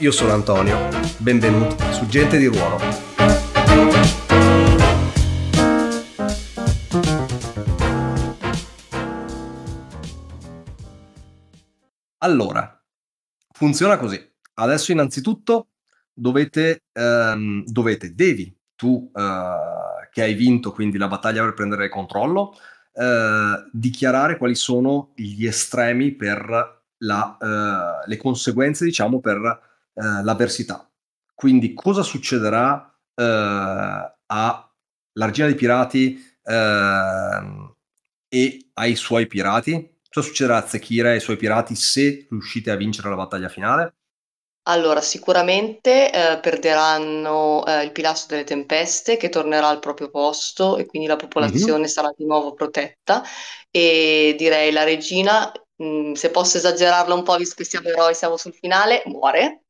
Io sono Antonio, benvenuti su Gente di Ruolo. Allora, funziona così. Adesso innanzitutto dovete, ehm, dovete devi, tu eh, che hai vinto quindi la battaglia per prendere il controllo, eh, dichiarare quali sono gli estremi per la, eh, le conseguenze, diciamo, per eh, l'avversità. Quindi cosa succederà eh, alla regina dei pirati eh, e ai suoi pirati? Cosa succederà a Zekira e ai suoi pirati se riuscite a vincere la battaglia finale? Allora, sicuramente eh, perderanno eh, il pilastro delle tempeste che tornerà al proprio posto e quindi la popolazione mm-hmm. sarà di nuovo protetta e direi la regina, mh, mm, se posso esagerarla un po', visto che siamo eroi, siamo sul finale, muore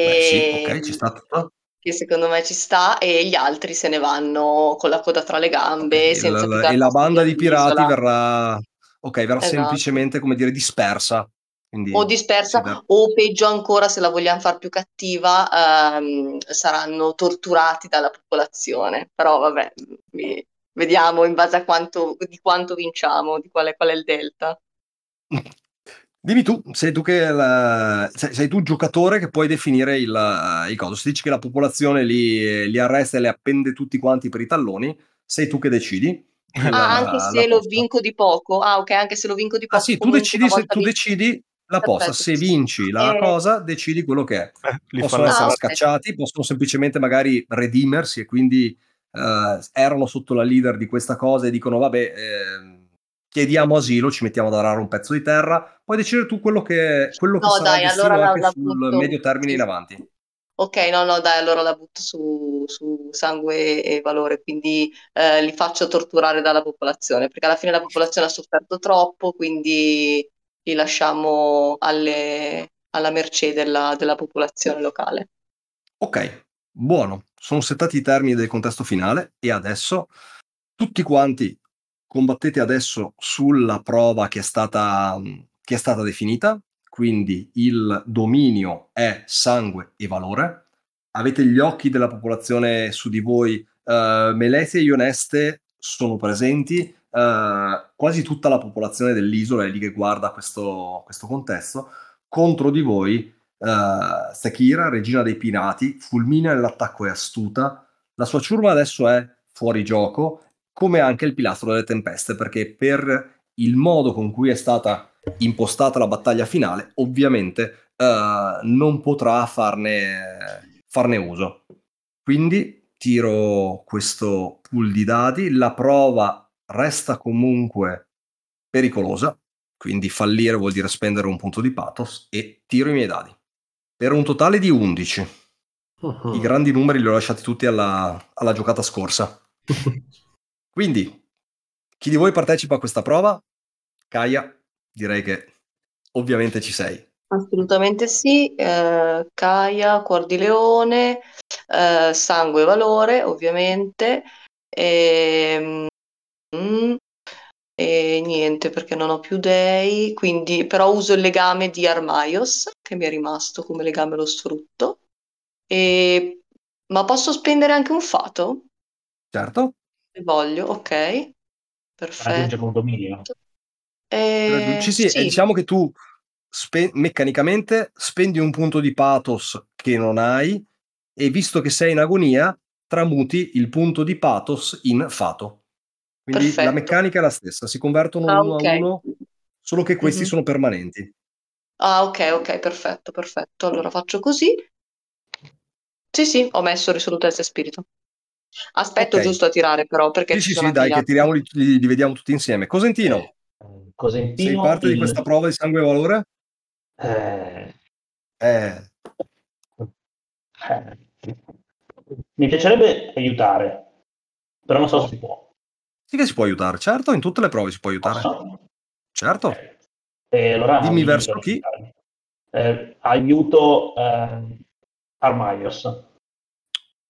Beh, sì, ok, ci sta tutto. che secondo me ci sta, e gli altri se ne vanno con la coda tra le gambe, E senza più la, e la banda di pirati l'isola. verrà, ok, verrà Esatto. semplicemente, come dire, dispersa. Quindi O dispersa, ver- o peggio ancora, se la vogliamo far più cattiva, ehm, saranno torturati dalla popolazione. Però vabbè, vi- vediamo in base a quanto, di quanto vinciamo, di quale, qual è il delta. Dimmi tu, sei tu che la- sei, sei tu il giocatore che puoi definire il, il coso. Se dici che la popolazione li, li arresta e le appende tutti quanti per i talloni, sei tu che decidi. Ah, la- anche se lo posta. vinco di poco. Ah, ok, anche se lo vinco di Ah poco. sì, tu decidi, se, tu decidi la posta. Se vinci la Eh, cosa, decidi quello che è. Eh, li Possono fanno Ah, essere ok. scacciati, possono semplicemente magari redimersi e quindi eh, erano sotto la leader di questa cosa e dicono vabbè, eh, chiediamo asilo, ci mettiamo da rare un pezzo di terra, puoi decidere tu quello che, quello che No, sarà dai, allora la, la sul butto. medio termine in avanti. Ok, no, no, dai, allora la butto su, su sangue e valore, quindi eh, li faccio torturare dalla popolazione, perché alla fine la popolazione ha sofferto troppo, quindi li lasciamo alle- alla mercé della, della popolazione locale. Ok, buono, sono settati i termini del contesto finale e adesso tutti quanti combattete adesso sulla prova che è stata, che è stata definita, quindi il dominio è sangue e valore. Avete gli occhi della popolazione su di voi, uh, Melete e Ioneste sono presenti, eh, quasi tutta la popolazione dell'isola è lì che guarda questo, questo contesto. Contro di voi, uh, Sekira, regina dei pirati, fulmina nell'attacco è astuta. La sua ciurma adesso è fuori gioco, come anche il pilastro delle tempeste, perché per il modo con cui è stata impostata la battaglia finale, ovviamente uh, non potrà farne, farne uso. Quindi tiro questo pool di dadi, la prova resta comunque pericolosa, quindi fallire vuol dire spendere un punto di pathos e tiro i miei dadi. Per un totale di 11. Uh-huh. I grandi numeri li ho lasciati tutti alla, alla giocata scorsa. Quindi, chi di voi partecipa a questa prova? Kaia, direi che ovviamente ci sei. Assolutamente sì, eh, Caia, Cuor di Leone, eh, Sangue e Valore, ovviamente, e, mm, e niente perché non ho più dei, quindi però uso il legame di Armaios che mi è rimasto come legame lo sfrutto. E, ma posso spendere anche un fato? Certo. Se voglio, ok. Perfetto. Raggiungere un dominio. Eh, Sì, sì, sì. diciamo che tu spe- meccanicamente spendi un punto di pathos che non hai e visto che sei in agonia tramuti il punto di pathos in fato. Quindi la Perfetto. meccanica è la stessa, si convertono Ah, uno ok. a uno, solo che questi Mhm. sono permanenti. Ah, ok, ok, perfetto, perfetto. Allora faccio così. Sì, sì, ho messo risolutezza e spirito. Aspetto Ok. giusto a tirare però, perché Sì, ci sì, sono sì, dai, che tiriamoli, li, li vediamo tutti insieme. Cosentino, Eh, Cosentino, sei parte di il- questa prova di sangue e valore? eh, Eh, Eh, mi piacerebbe aiutare, però non so se si può. Sì che si può aiutare, certo, in tutte le prove si può aiutare. Posso? Certo. Ok. Eh, allora Dimmi aiuto verso chi. Eh, aiuto eh, Armaios.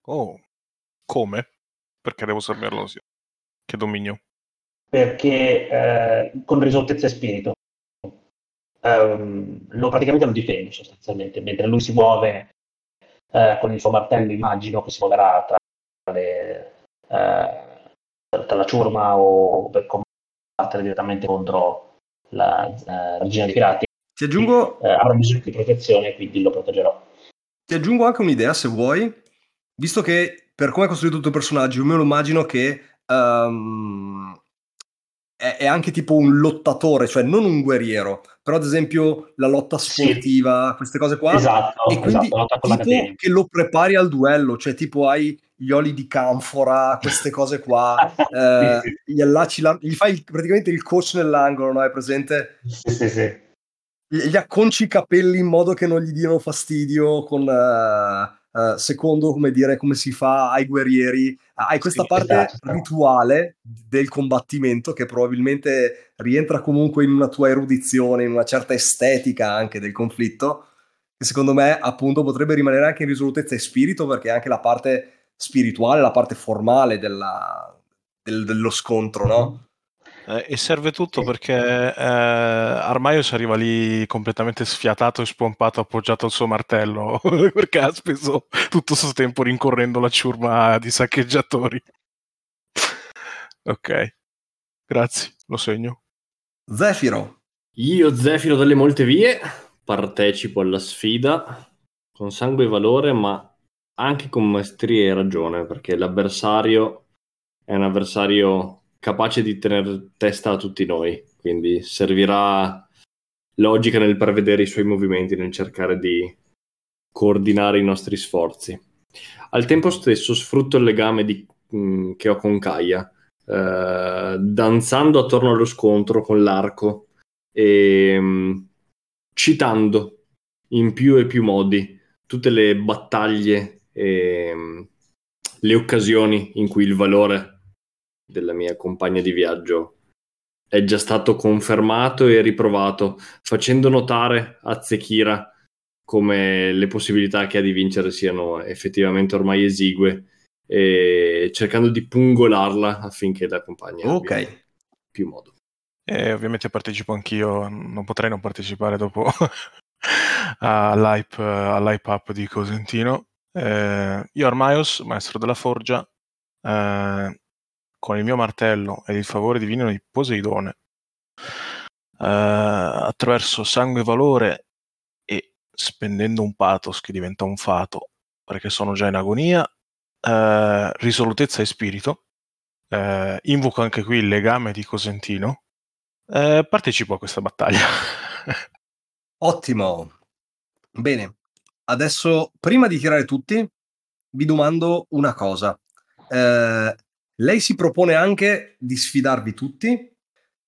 Oh, come? Perché devo saperlo? sì. Che dominio? perché eh, con risoltezza e spirito ehm, lo praticamente lo difende sostanzialmente mentre lui si muove eh, con il suo martello immagino che si muoverà tra, le, eh, tra la ciurma o per combattere direttamente contro la eh, regina dei pirati Ti aggiungo, eh, avrà bisogno di protezione quindi lo proteggerò ti aggiungo anche un'idea, se vuoi, visto che per come è costruito il tuo personaggio, io me lo immagino che ehm, è, è anche tipo un lottatore, cioè non un guerriero, però ad esempio la lotta Sì. sportiva, queste cose qua, esatto, e quindi esatto tipo che lo prepari al duello, cioè tipo hai gli oli di canfora, queste cose qua, eh, Sì, gli allacci, la- gli fai il- praticamente il coach nell'angolo, no? È presente? sì, sì, sì. Gli gli acconci i capelli in modo che non gli diano fastidio con, eh, eh, secondo, come dire, come si fa ai guerrieri. Hai questa Sì, parte esatto, rituale del combattimento che probabilmente rientra comunque in una tua erudizione, in una certa estetica anche del conflitto, che secondo me appunto potrebbe rimanere anche in risolutezza e spirito, perché è anche la parte spirituale, la parte formale della- del- dello scontro, no? Eh, e serve tutto Sì. perché eh, Armaios arriva lì completamente sfiatato e spompato, appoggiato al suo martello, perché ha speso tutto questo tempo rincorrendo la ciurma di saccheggiatori. ok, grazie, lo segno. Zefiro, Io, Zefiro delle molte vie, partecipo alla sfida con sangue e valore, ma anche con maestria e ragione, perché l'avversario è un avversario capace di tenere testa a tutti noi, quindi servirà logica nel prevedere i suoi movimenti, nel cercare di coordinare i nostri sforzi. Al tempo stesso sfrutto il legame di- mh, che ho con Kaia, eh, danzando attorno allo scontro con l'arco e mh, citando in più e più modi tutte le battaglie e mh, le occasioni in cui il valore della mia compagna di viaggio è già stato confermato e riprovato, facendo notare a Zekira come le possibilità che ha di vincere siano effettivamente ormai esigue e cercando di pungolarla affinché la compagna abbia ok. più modo. E ovviamente partecipo anch'io, non potrei non partecipare dopo all'hype, all'hype up di Cosentino. Eh, io Armaios, maestro della forgia, eh, con il mio martello e il favore divino di Poseidone, eh, attraverso sangue e valore e spendendo un pathos che diventa un fato, perché sono già in agonia, eh, risolutezza e spirito, eh, invoco anche qui il legame di Cosentino, eh, partecipo a questa battaglia. Ottimo. Bene, adesso prima di tirare tutti, vi domando una cosa. Eh, lei si propone anche di sfidarvi tutti,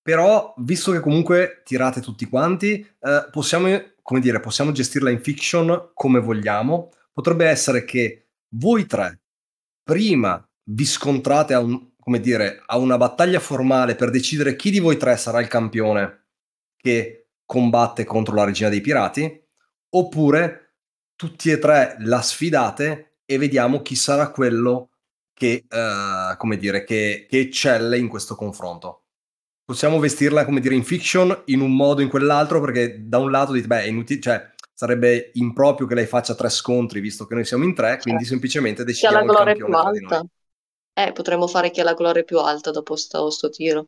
però visto che comunque tirate tutti quanti, eh, possiamo, come dire, possiamo gestirla in fiction come vogliamo. Potrebbe essere che voi tre prima vi scontrate a, un- dire, a una battaglia formale per decidere chi di voi tre sarà il campione che combatte contro la regina dei pirati, oppure tutti e tre la sfidate e vediamo chi sarà quello che, eh, come dire, che, che eccelle in questo confronto. Possiamo vestirla, come dire, in fiction in un modo o in quell'altro, perché da un lato dite, beh, è inutile, cioè sarebbe improprio che lei faccia tre scontri, visto che noi siamo in tre, quindi semplicemente Chi ha la decidiamo gloria più alta? Eh, potremmo fare chi ha la gloria più alta dopo sto, sto tiro.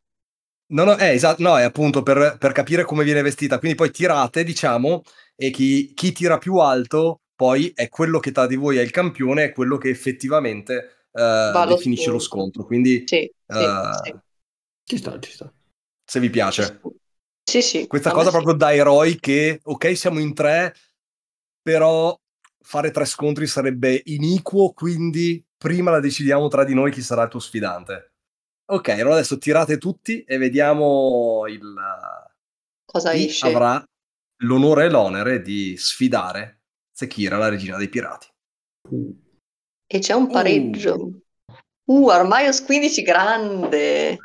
No, no, è esatto, no, è appunto per, per capire come viene vestita. Quindi poi tirate, diciamo, e chi, chi tira più alto poi è quello che tra di voi è il campione, è quello che effettivamente allo definisce lo scontro. Quindi Sì, sì, eh, sì. Ci sta, ci sta. se vi piace. Sì, sì. Questa cosa sì. proprio da eroi che, ok, siamo in tre, però fare tre scontri sarebbe iniquo, quindi prima la decidiamo tra di noi chi sarà il tuo sfidante. Ok, allora adesso tirate tutti e vediamo il, Cosa chi esce? avrà l'onore e l'onere di sfidare Sekira, la regina dei pirati. E c'è un pareggio. Uh, Armaios 15 grande. Eh,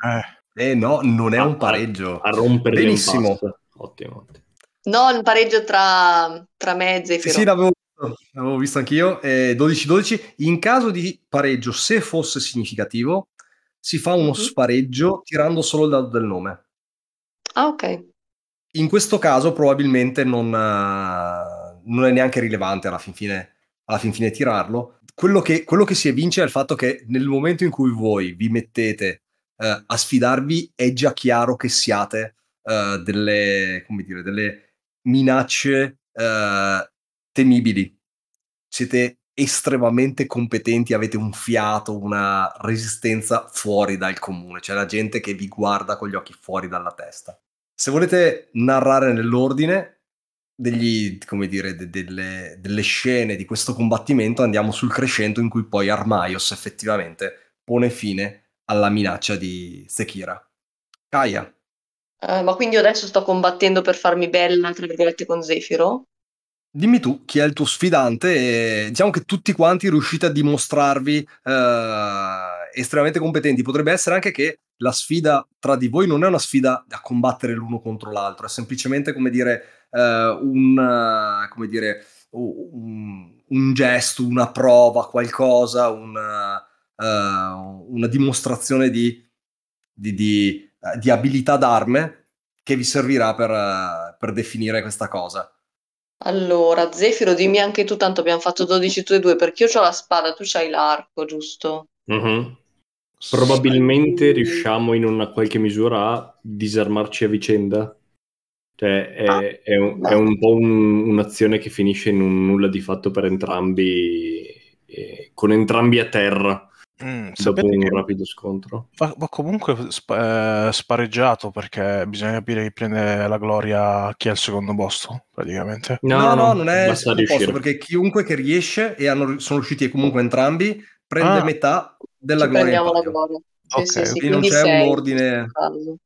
Eh no, non è A- un pareggio. A rompere Benissimo. Ottimo. ottimo. No, il pareggio tra, tra me e Sì, sì, l'avevo visto, l'avevo visto anch'io. eh, 12-12. In caso di pareggio, se fosse significativo, si fa uno Mhm. spareggio tirando solo il dado del nome. Ah, ok. In questo caso probabilmente non, eh, non è neanche rilevante alla fin fine, alla fin fine tirarlo. Quello che, quello che si evince è il fatto che nel momento in cui voi vi mettete eh, a sfidarvi è già chiaro che siate eh, delle, dire, delle minacce eh, temibili. Siete estremamente competenti, avete un fiato, una resistenza fuori dal comune. C'è la gente che vi guarda con gli occhi fuori dalla testa. Se volete narrare nell'ordine degli, come dire, de- delle, delle scene di questo combattimento, andiamo sul crescendo in cui poi Armaios effettivamente pone fine alla minaccia di Sekira. Kaya, Eh, ma quindi io adesso sto combattendo per farmi bella, tra virgolette, con Zefiro? dimmi tu chi è il tuo sfidante e diciamo che tutti quanti riuscite a dimostrarvi eh, estremamente competenti. Potrebbe essere anche che la sfida tra di voi non è una sfida da combattere l'uno contro l'altro, è semplicemente come dire, eh, un, eh, come dire un, un gesto, una prova, qualcosa, una, eh, una dimostrazione di, di, di, di abilità d'arme che vi servirà per, per definire questa cosa. Allora, Zefiro, dimmi anche tu, tanto abbiamo fatto 12 tu e 2, perché io ho la spada, tu c'hai l'arco, giusto? Mhm. Probabilmente riusciamo in una qualche misura a disarmarci a vicenda. Cioè, è, Ah, è un, è un po' un- un'azione che finisce in un nulla di fatto per entrambi, eh, con entrambi a terra mm, dopo un che rapido scontro. va, va comunque spa- eh, spareggiato perché bisogna capire chi prende la gloria, chi è il secondo posto, praticamente. No, no, non è il secondo posto perché chiunque che riesce, e hanno- sono riusciti comunque entrambi, prende Ah. metà della ci gloria prendiamo la gloria. Sì, Ok, sì, sì, Quindi non c'è sei, un ordine. caso.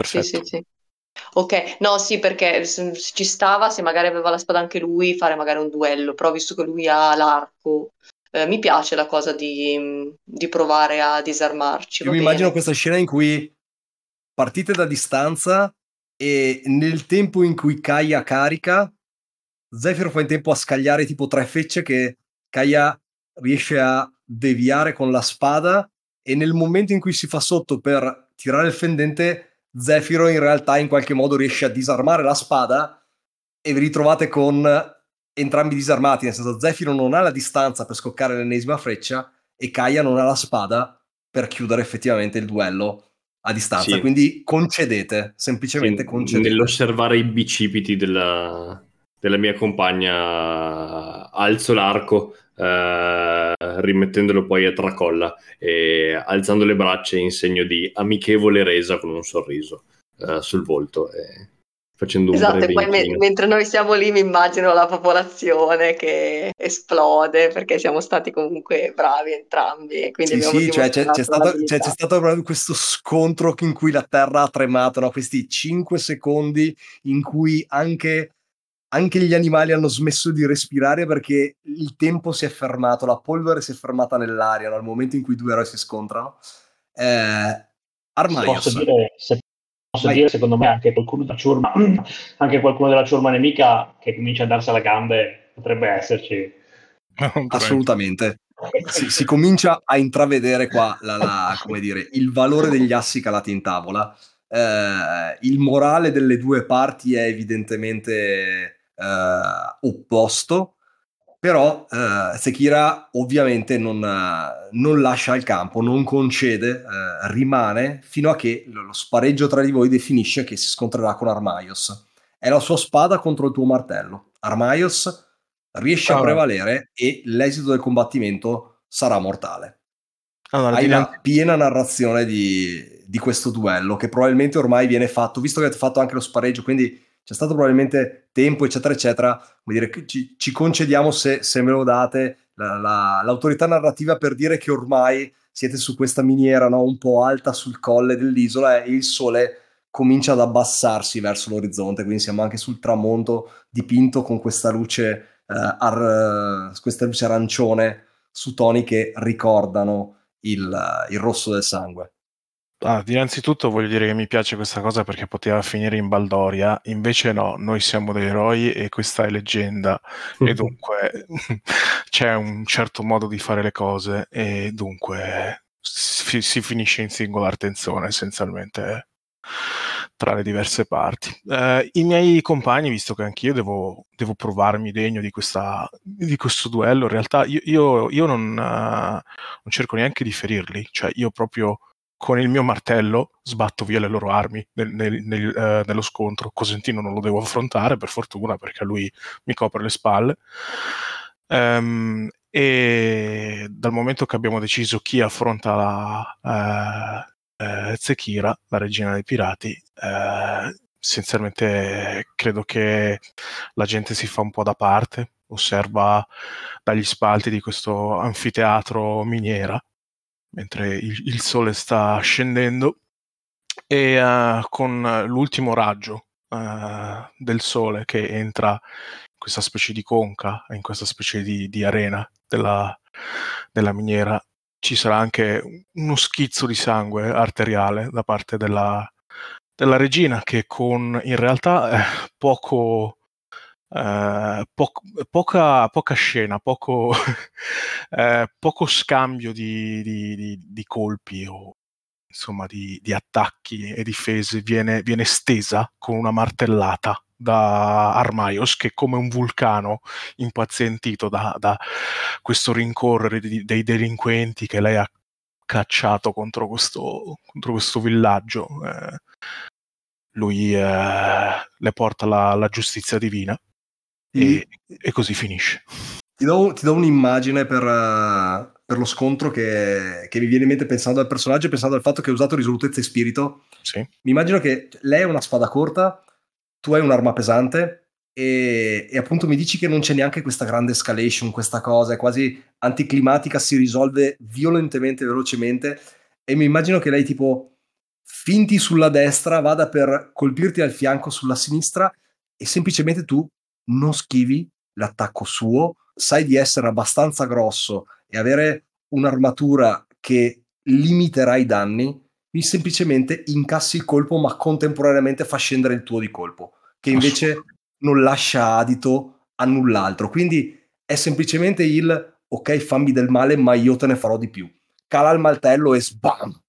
Sì, Perfetto. sì, sì. Ok, no, sì, perché s- ci stava se magari aveva la spada anche lui, fare magari un duello, però visto che lui ha l'arco, eh, mi piace la cosa di, di provare a disarmarci. Io mi bene. immagino questa scena in cui partite da distanza e nel tempo in cui Kaya carica, Zephyr fa in tempo a scagliare tipo tre fecce che Kaya riesce a deviare con la spada e nel momento in cui si fa sotto per tirare il fendente, Zefiro in realtà in qualche modo riesce a disarmare la spada e vi ritrovate con entrambi disarmati, nel senso Zefiro non ha la distanza per scoccare l'ennesima freccia e Kaya non ha la spada per chiudere effettivamente il duello a distanza. Sì. Quindi concedete, semplicemente Sì, concedete. nell'osservare i bicipiti della, della mia compagna, alzo l'arco, eh, rimettendolo poi a tracolla e alzando le braccia in segno di amichevole resa con un sorriso eh, sul volto e facendo un Esatto, e breve poi me- mentre noi siamo lì mi immagino la popolazione che esplode perché siamo stati comunque bravi entrambi quindi Sì, sì, cioè, c'è, c'è stato, cioè, c'è stato proprio questo scontro in cui la terra ha tremato, no? questi 5 secondi in cui anche, anche gli animali hanno smesso di respirare perché il tempo si è fermato, la polvere si è fermata nell'aria no? al momento in cui i due eroi si scontrano. Eh, Armaios, Posso dire, se posso Vai. dire, secondo me anche qualcuno della ciurma, anche qualcuno della ciurma nemica che comincia a darsi alle gambe potrebbe esserci. assolutamente. Si, si comincia a intravedere qua la- la- come dire, il valore degli assi calati in tavola. Eh, il morale delle due parti è evidentemente eh, opposto, però eh, Sekira ovviamente non, non lascia il campo, non concede, eh, rimane fino a che lo spareggio tra di voi definisce che si scontrerà con Armaios. È la sua spada contro il tuo martello. Armaios riesce a Allora. prevalere e l'esito del combattimento sarà mortale. Allora, Hai la piena narrazione di, di questo duello che probabilmente ormai viene fatto, visto che avete fatto anche lo spareggio, quindi c'è stato probabilmente tempo, eccetera, eccetera. Come dire, ci, ci concediamo se, se me lo date la- la- l'autorità narrativa per dire che ormai siete su questa miniera no, un po' alta sul colle dell'isola e il sole comincia ad abbassarsi verso l'orizzonte, quindi siamo anche sul tramonto dipinto con questa luce uh, ar- questa luce arancione su toni che ricordano il, il rosso del sangue. Ah, innanzitutto voglio dire che mi piace questa cosa perché poteva finire in Baldoria, invece no, noi siamo dei eroi e questa è leggenda e dunque c'è un certo modo di fare le cose e dunque si, si finisce in singola tenzone essenzialmente tra le diverse parti. Eh, I miei compagni, visto che anch'io devo, devo provarmi degno di, questa, di, questo duello, in realtà io, io, io non, uh, non cerco neanche di ferirli, cioè io proprio con il mio martello sbatto via le loro armi nel, nel, nel, uh, nello scontro. Cosentino non lo devo affrontare, per fortuna, perché lui mi copre le spalle. Um, e dal momento che abbiamo deciso chi affronta la, uh, uh, Zekira, la regina dei pirati, essenzialmente credo che la gente si fa un po' da parte, osserva dagli spalti di questo anfiteatro miniera mentre il, il sole sta scendendo e uh, con l'ultimo raggio uh, del sole che entra in questa specie di conca, in questa specie di, di arena della, della, miniera, ci sarà anche uno schizzo di sangue arteriale da parte della, della regina che con in realtà eh, poco Uh, po- poca, poca, scena, poco, uh, poco scambio di, di, di, di, colpi o insomma di, attacchi e difese viene, viene stesa con una martellata da Armaios che come un vulcano impazientito da, da questo rincorrere dei delinquenti che lei ha cacciato contro questo, contro questo villaggio. Eh, lui eh, le porta la, la giustizia divina e, e così finisce. Ti do, ti do un'immagine per, uh, per, lo scontro che, che, mi viene in mente pensando al personaggio e pensando al fatto che ha usato risolutezza e spirito. Sì. Mi immagino che lei è una spada corta, tu hai un'arma pesante e, e, appunto mi dici che non c'è neanche questa grande escalation, questa cosa, è quasi anticlimatica, si risolve violentemente, velocemente e mi immagino che lei tipo finti sulla destra, vada per colpirti al fianco sulla sinistra e semplicemente tu non schivi l'attacco suo, sai di essere abbastanza grosso e avere un'armatura che limiterà i danni, quindi semplicemente incassi il colpo ma contemporaneamente fa scendere il tuo di colpo, che invece non lascia adito a null'altro. Quindi è semplicemente il ok, fammi del male, ma io te ne farò di più. Cala il maltello e sbam!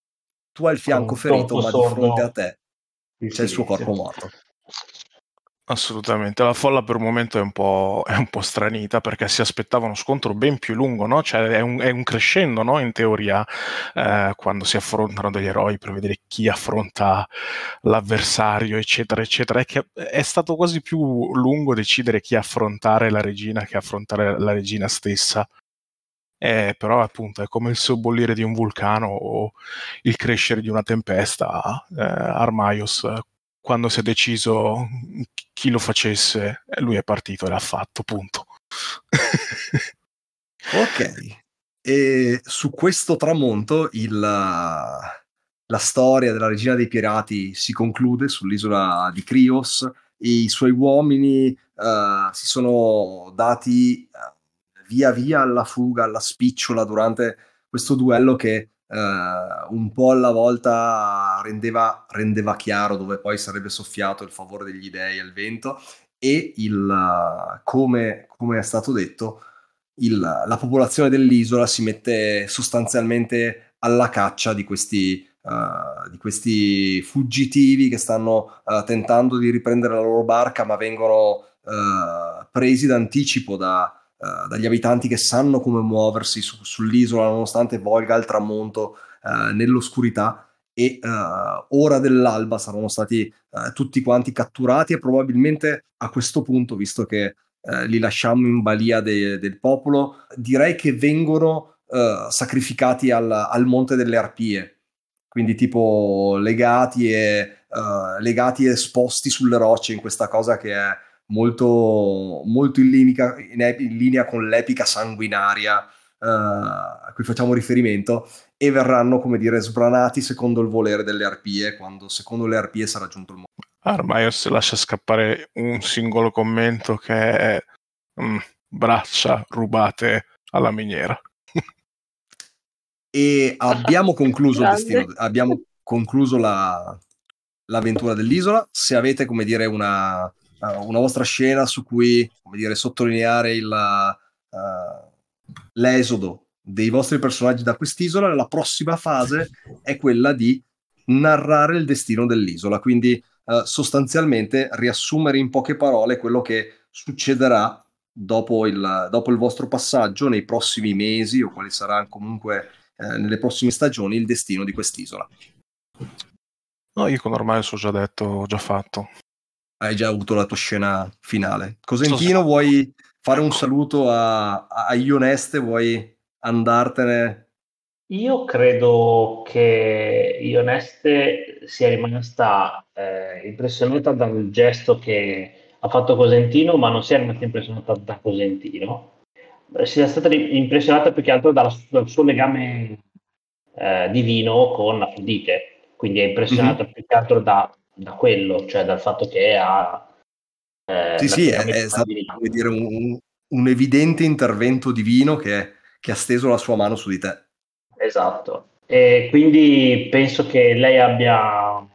Tu hai il fianco ferito, ma di fronte a te c'è il suo corpo morto. Assolutamente, la folla per un momento è un po', è un po stranita perché si aspettava uno scontro ben più lungo, no? Cioè è un, è un crescendo, no? In teoria, eh, quando si affrontano degli eroi per vedere chi affronta l'avversario, eccetera, eccetera. È, che è stato quasi più lungo decidere chi affrontare la regina che affrontare la regina stessa. Eh, però appunto è come il sobbollire di un vulcano o il crescere di una tempesta. Eh, Armaios quando si è deciso chi lo facesse, lui è partito e l'ha fatto, punto. ok. E su questo tramonto il, la storia della regina dei pirati si conclude sull'isola di Krios. I suoi uomini uh, si sono dati uh, via via alla fuga, alla spicciola durante questo duello che uh, un po' alla volta rendeva, rendeva, chiaro dove poi sarebbe soffiato il favore degli dei al vento e il, come, come, è stato detto, il, la popolazione dell'isola si mette sostanzialmente alla caccia di questi, uh, di questi fuggitivi che stanno uh, tentando di riprendere la loro barca ma vengono presi d'anticipo da, eh, dagli abitanti che sanno come muoversi su, sull'isola nonostante volga al tramonto uh, nell'oscurità. E uh, ora dell'alba saranno stati tutti quanti catturati e probabilmente a questo punto, visto che li lasciamo in balia de- del popolo, direi che vengono sacrificati al, al, monte delle arpie, quindi tipo legati e, legati e esposti sulle rocce in questa cosa che è molto, molto in, linea, in, linea con l'epica sanguinaria uh, a cui facciamo riferimento e verranno, come dire, sbranati secondo il volere delle arpie, quando secondo le arpie sarà giunto il momento. Armaios lascia scappare un singolo commento che è... Mm, braccia rubate alla miniera. E abbiamo concluso destino, abbiamo concluso la- l'avventura dell'isola. Se avete, come dire, una, eh, una vostra scena su cui, come dire, sottolineare il, eh, l'esodo dei vostri personaggi da quest'isola, la prossima fase è quella di narrare il destino dell'isola. Quindi, eh, sostanzialmente, riassumere in poche parole quello che succederà dopo il, dopo il vostro passaggio nei prossimi mesi o quali saranno comunque eh, nelle prossime stagioni il destino di quest'isola. No, io con ormai ho già detto, ho già fatto. Hai già avuto la tua scena finale. Cosentino, vuoi fare un saluto a, a Ioneste? Vuoi andartene? Io credo che Ioneste sia rimasta eh, impressionata dal gesto che ha fatto Cosentino, ma non sia rimasta impressionata da Cosentino. Eh, Sia stata impressionata più che altro dalla- dal suo legame eh, divino con Afrodite, quindi è impressionata più che altro da, da quello, cioè dal fatto che ha... eh, Sì, sì, è, è stato come dire, un, un- evidente intervento divino che, che ha steso la sua mano su di te. Esatto, e quindi penso che lei abbia,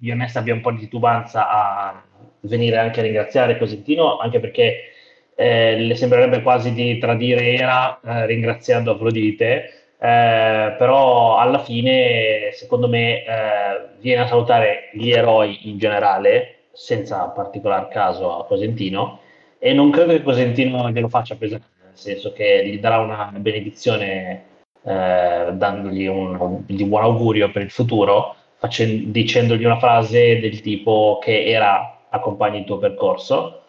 Ionesta abbia un po' di titubanza a venire anche a ringraziare Cosentino, anche perché eh, le sembrerebbe quasi di tradire Era eh, ringraziando Afrodite, eh, però alla fine, secondo me, eh, viene a salutare gli eroi in generale, senza particolar caso a Cosentino, e non credo che Cosentino glielo faccia pesare, nel senso che gli darà una benedizione eh, dandogli un, di buon augurio per il futuro, facen- dicendogli una frase del tipo che era accompagni il tuo percorso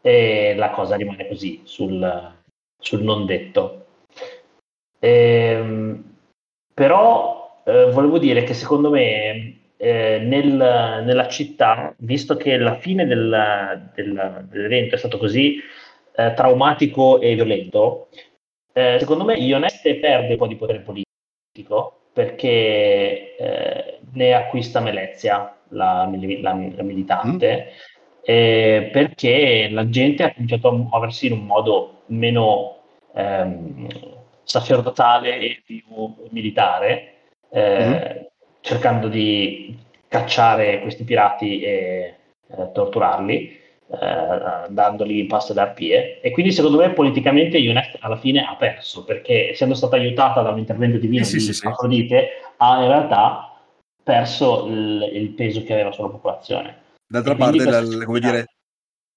e la cosa rimane così sul, sul non detto. Ehm, però eh, volevo dire che secondo me eh, nel- nella città, visto che la fine del- del- dell'evento è stato così eh, traumatico e violento, eh, secondo me Ioneste perde un po' di potere politico perché eh, ne acquista Melezia, la, la- la militante, eh, perché la gente ha cominciato a muoversi in un modo meno ehm, sacerdotale e più militare, eh, cercando di cacciare questi pirati e eh, torturarli eh, dandogli pasto d'arpie e quindi secondo me politicamente Ionest alla fine ha perso perché essendo stata aiutata da un intervento divino Sì, di sì, sì. Afrodite ha in realtà perso il, il peso che aveva sulla popolazione. D'altra E parte, questa la- come dire,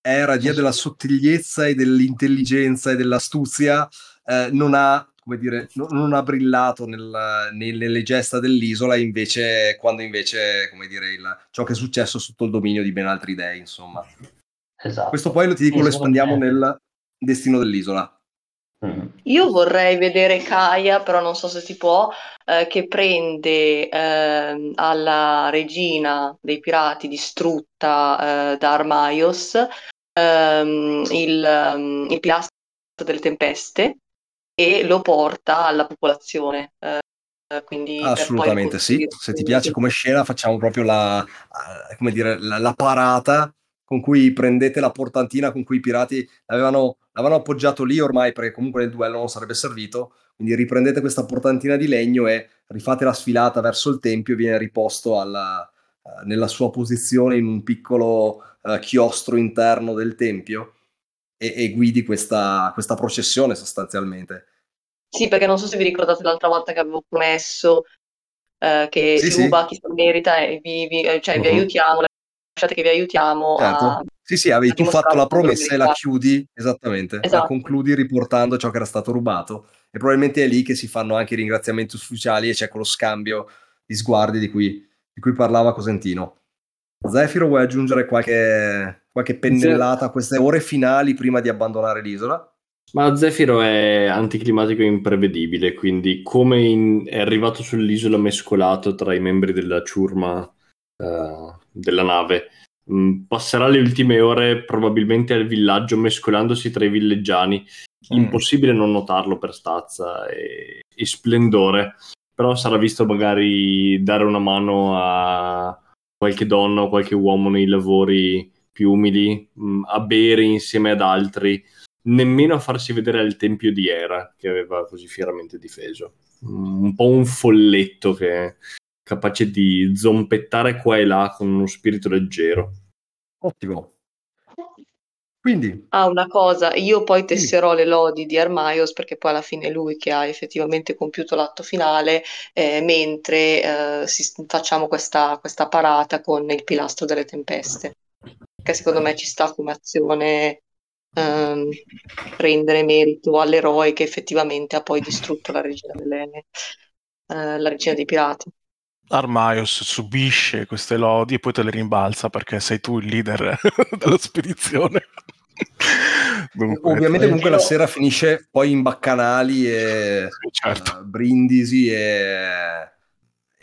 era via della sottigliezza e dell'intelligenza e dell'astuzia, eh, non ha, come dire, no- non ha brillato nel- nel- nelle gesta dell'isola, invece, quando invece, come dire, il- ciò che è successo sotto il dominio di ben altri dei, insomma. esatto Questo poi lo ti dico, lo secondo espandiamo nel destino dell'isola. Mhm. Io vorrei vedere Kaya, però non so se si può, eh, che prende ehm, alla regina dei pirati distrutta eh, da Armaios ehm, il, ehm, il pilastro delle tempeste e lo porta alla popolazione. eh, quindi Assolutamente sì. Se ti piace come scena, facciamo proprio la, eh, come dire, la, la parata con cui prendete la portantina con cui i pirati l'avevano, l'avevano appoggiato lì ormai, perché comunque nel duello non sarebbe servito. Quindi riprendete questa portantina di legno e rifate la sfilata verso il tempio e viene riposto alla- eh, nella sua posizione in un piccolo eh, chiostro interno del tempio e, e guidi questa, questa processione sostanzialmente. Sì, perché non so se vi ricordate l'altra volta che avevo promesso eh, che Sì, si sì. ruba chi si merita e vi, vi- eh, cioè, vi Mhm. aiutiamo, lasciate che vi aiutiamo Certo. a... Sì, sì, avevi tu fatto la la promessa e la chiudi, esattamente, la Esatto. concludi riportando ciò che era stato rubato e probabilmente è lì che si fanno anche i ringraziamenti ufficiali e c'è quello scambio di sguardi di cui, di cui parlava Cosentino. Zefiro, vuoi aggiungere qualche, qualche pennellata a queste ore finali prima di abbandonare l'isola? Ma Zefiro è anticlimatico e imprevedibile, quindi come in- è arrivato sull'isola mescolato tra i membri della ciurma eh, della nave, mh, passerà le ultime ore probabilmente al villaggio mescolandosi tra i villeggiani. Mm. Impossibile non notarlo per stazza e, e splendore, però sarà visto magari dare una mano a qualche donna o qualche uomo nei lavori più umili, mh, a bere insieme ad altri nemmeno a farsi vedere al tempio di Era che aveva così fieramente difeso. Un po' un folletto che è capace di zompettare qua e là con uno spirito leggero. Ottimo. Quindi, Ah, una cosa, io poi tesserò le lodi di Armaios perché poi alla fine è lui che ha effettivamente compiuto l'atto finale, eh, mentre eh, si- facciamo questa, questa parata con il pilastro delle tempeste, che secondo me ci sta come azione ehm, rendere merito all'eroe che effettivamente ha poi distrutto la regina, delle, eh, la regina dei pirati. Armaios subisce queste lodi e poi te le rimbalza perché sei tu il leader della spedizione. Dunque, ovviamente, comunque la sera finisce poi in baccanali e certo. eh, brindisi e,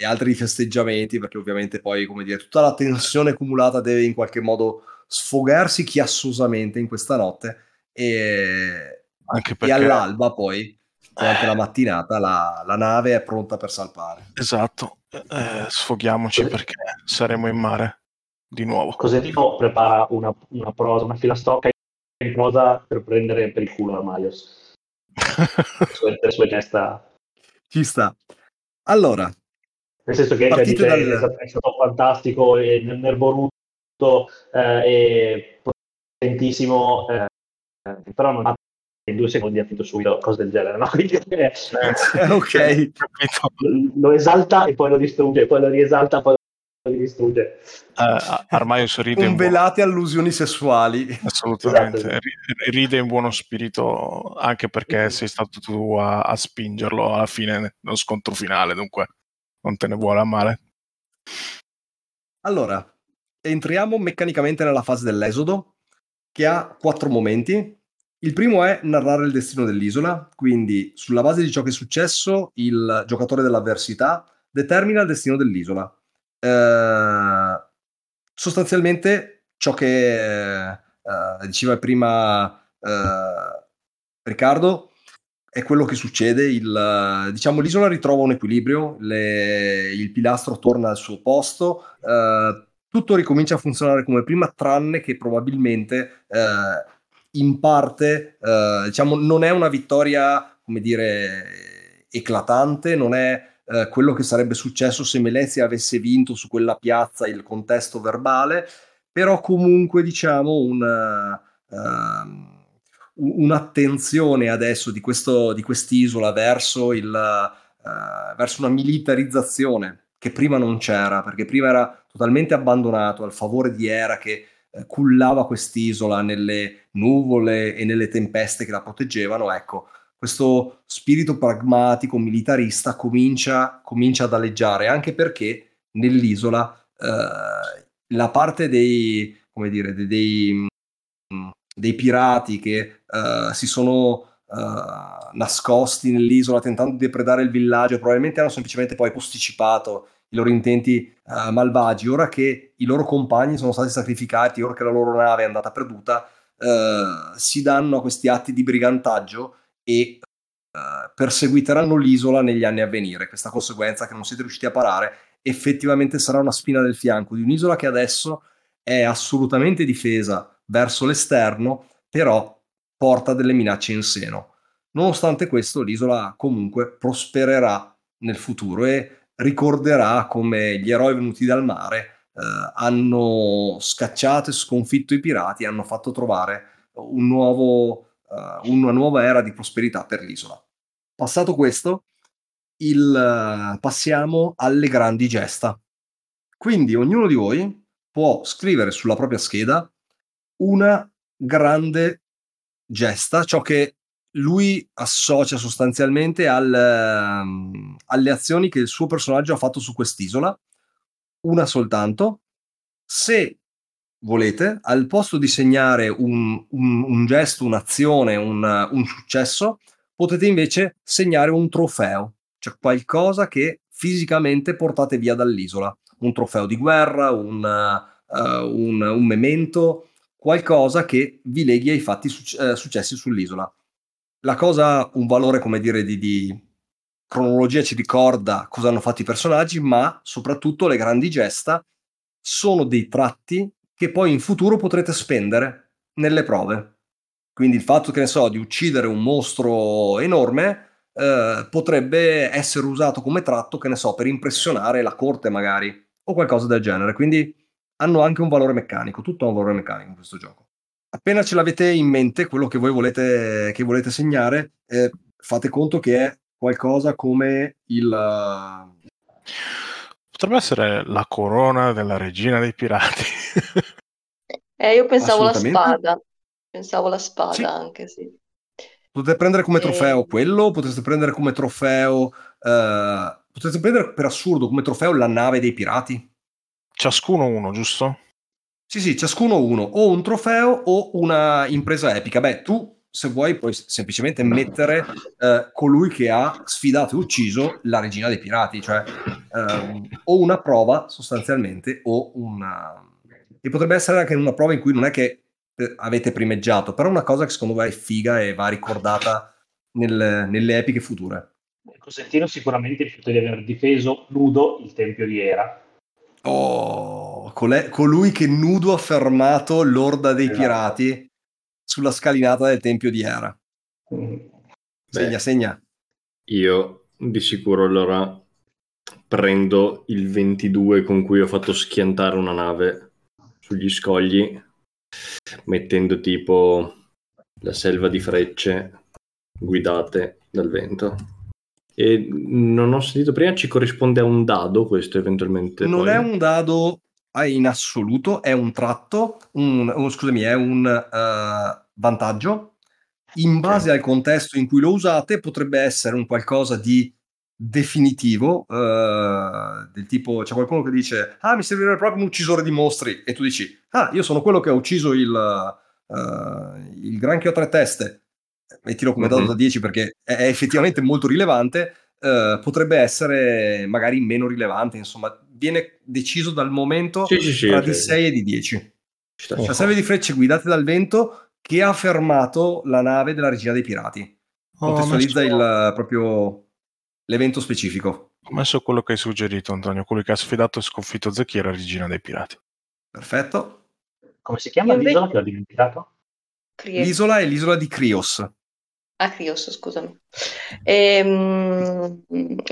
e altri festeggiamenti, perché ovviamente poi, come dire, tutta la tensione accumulata deve in qualche modo sfogarsi chiassosamente in questa notte e, Anche e perché all'alba poi, durante Eh. la mattinata, la, la nave è pronta per salpare. Esatto, eh, sfoghiamoci perché saremo in mare di nuovo. Cosentino prepara una, una prosa, una filastocca in prosa per prendere per il culo Armaios. Le sue gesta. Ci sta. Allora, Nel senso che cioè, dice, dal- è, stato, fantastico e nervoruto eh, e potentissimo, eh, eh, però non ha in due secondi ha finito subito cose del genere, no? Quindi eh, ok. Capito? lo esalta e poi lo distrugge, poi lo riesalta, poi lo distrugge. Eh, Armaios ride Con velate allusioni sessuali. assolutamente, Esatto. ri- ride in buono spirito anche perché sei stato tu a, a spingerlo alla fine nello scontro finale, dunque non te ne vuole a male. Allora, entriamo meccanicamente nella fase dell'esodo, che ha quattro momenti. Il primo è narrare il destino dell'isola, quindi sulla base di ciò che è successo, il giocatore dell'avversità determina il destino dell'isola. Eh, sostanzialmente ciò che eh, diceva prima eh, Riccardo è quello che succede. Il, diciamo, l'isola ritrova un equilibrio, le- il pilastro torna al suo posto, eh, tutto ricomincia a funzionare come prima, tranne che probabilmente eh, in parte, eh, diciamo, non è una vittoria, come dire, eclatante, non è eh, quello che sarebbe successo se Melezia avesse vinto su quella piazza il contesto verbale, però comunque diciamo un, ehm, un'attenzione adesso di, questo, di quest'isola verso, il, eh, verso una militarizzazione che prima non c'era, perché prima era totalmente abbandonato al favore di Era che eh, cullava quest'isola nelle nuvole e nelle tempeste che la proteggevano, ecco, questo spirito pragmatico, militarista comincia, comincia ad aleggiare, anche perché nell'isola eh, la parte dei, come dire, dei, dei, pirati che eh, si sono eh, nascosti nell'isola tentando di depredare il villaggio, probabilmente hanno semplicemente poi posticipato i loro intenti eh, malvagi. Ora che i loro compagni sono stati sacrificati, ora che la loro nave è andata perduta, si danno a questi atti di brigantaggio e perseguiteranno l'isola negli anni a venire. Questa conseguenza che non siete riusciti a parare effettivamente sarà una spina del fianco di un'isola che adesso è assolutamente difesa verso l'esterno, però porta delle minacce in seno. Nonostante questo, l'isola comunque prospererà nel futuro e ricorderà come gli eroi venuti dal mare eh, hanno scacciato e sconfitto i pirati e hanno fatto trovare un nuovo, eh, una nuova era di prosperità per l'isola. Passato questo, il, passiamo alle grandi gesta. Quindi ognuno di voi può scrivere sulla propria scheda una grande gesta, ciò che lui associa sostanzialmente al, um, alle azioni che il suo personaggio ha fatto su quest'isola, una soltanto. Se volete, al posto di segnare un, un, un gesto, un'azione, un, un successo, potete invece segnare un trofeo, cioè qualcosa che fisicamente portate via dall'isola, un trofeo di guerra, un, uh, un, un memento, qualcosa che vi leghi ai fatti suc- eh, successi sull'isola. La cosa un valore, come dire, di, di, cronologia, ci ricorda cosa hanno fatto i personaggi, ma soprattutto le grandi gesta sono dei tratti che poi in futuro potrete spendere nelle prove. Quindi il fatto, che ne so, di uccidere un mostro enorme eh, potrebbe essere usato come tratto, che ne so, per impressionare la corte magari, o qualcosa del genere. Quindi hanno anche un valore meccanico, tutto ha un valore meccanico in questo gioco. Appena ce l'avete in mente, quello che voi volete, che volete segnare, eh, fate conto che è qualcosa come il... Potrebbe essere la corona della regina dei pirati. eh, io pensavo la spada. Pensavo la spada sì. anche, sì. Potete prendere come trofeo e... quello, potreste prendere come trofeo... Uh, potreste prendere per assurdo come trofeo la nave dei pirati. Ciascuno uno, giusto? Sì, sì, ciascuno uno, o un trofeo o una impresa epica. Beh, tu se vuoi puoi semplicemente mettere eh, colui che ha sfidato e ucciso la regina dei pirati, cioè ehm, o una prova sostanzialmente o una... E potrebbe essere anche una prova in cui non è che eh, avete primeggiato, però una cosa che secondo me è figa e va ricordata nel, nelle epiche future. Cosentino sicuramente fatto di aver difeso nudo il tempio di Era. Oh, colui che nudo ha fermato l'orda dei esatto. pirati sulla scalinata del tempio di Era. Mm. Segna, Beh, segna. Io di sicuro allora prendo il 22 con cui ho fatto schiantare una nave sugli scogli, mettendo tipo la selva di frecce guidate dal vento. E non ho sentito prima, ci corrisponde a un dado questo eventualmente? Non poi? è un dado in assoluto è un tratto, un, un, scusami, è un uh, vantaggio. In base al contesto in cui lo usate, potrebbe essere un qualcosa di definitivo, uh, del tipo c'è qualcuno che dice: Ah, mi servirebbe proprio un uccisore di mostri, e tu dici: Ah, io sono quello che ha ucciso il, uh, il granchio a tre teste. Mettilo come dato mm-hmm. da 10 perché è, è effettivamente molto rilevante. Uh, potrebbe essere magari meno rilevante, insomma, viene deciso dal momento sì, sì, sì, tra di 6 e di 10. La serie di frecce guidate dal vento che ha fermato la nave della regina dei pirati. Oh, Contestualizza messo... il, proprio l'evento specifico. Ho messo quello che hai suggerito, Antonio, quello che ha sfidato e sconfitto la regina dei pirati. Perfetto. Come si chiama l'isola che ho dimenticato? L'isola è l'isola di Crios. Ah, Crios, scusami. Ehm,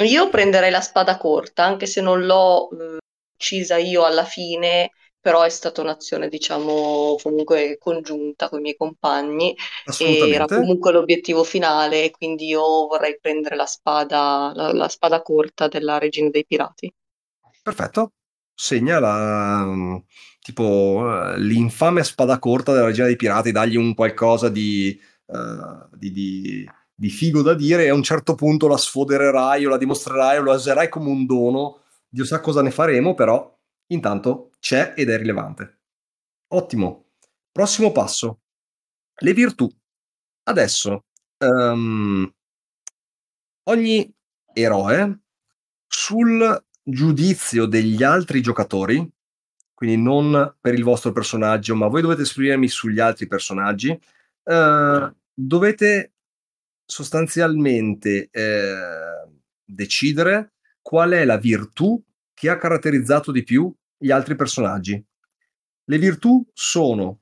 io prenderei la spada corta, anche se non l'ho eh, uccisa io alla fine, però è stata un'azione, diciamo, comunque congiunta con i miei compagni e era comunque l'obiettivo finale, quindi io vorrei prendere la spada, la, la spada corta della regina dei pirati. Perfetto. Segna la, mm, tipo eh, l'infame spada corta della regina dei pirati, dagli un qualcosa di uh, di, di, di, figo da dire e a un certo punto la sfodererai o la dimostrerai o la userai come un dono. Dio sa cosa ne faremo, però intanto c'è ed è rilevante. Ottimo. Prossimo passo. Le virtù. Adesso, um, ogni eroe sul giudizio degli altri giocatori, quindi non per il vostro personaggio, ma voi dovete esprimermi sugli altri personaggi, uh, dovete sostanzialmente eh, decidere qual è la virtù che ha caratterizzato di più gli altri personaggi. Le virtù sono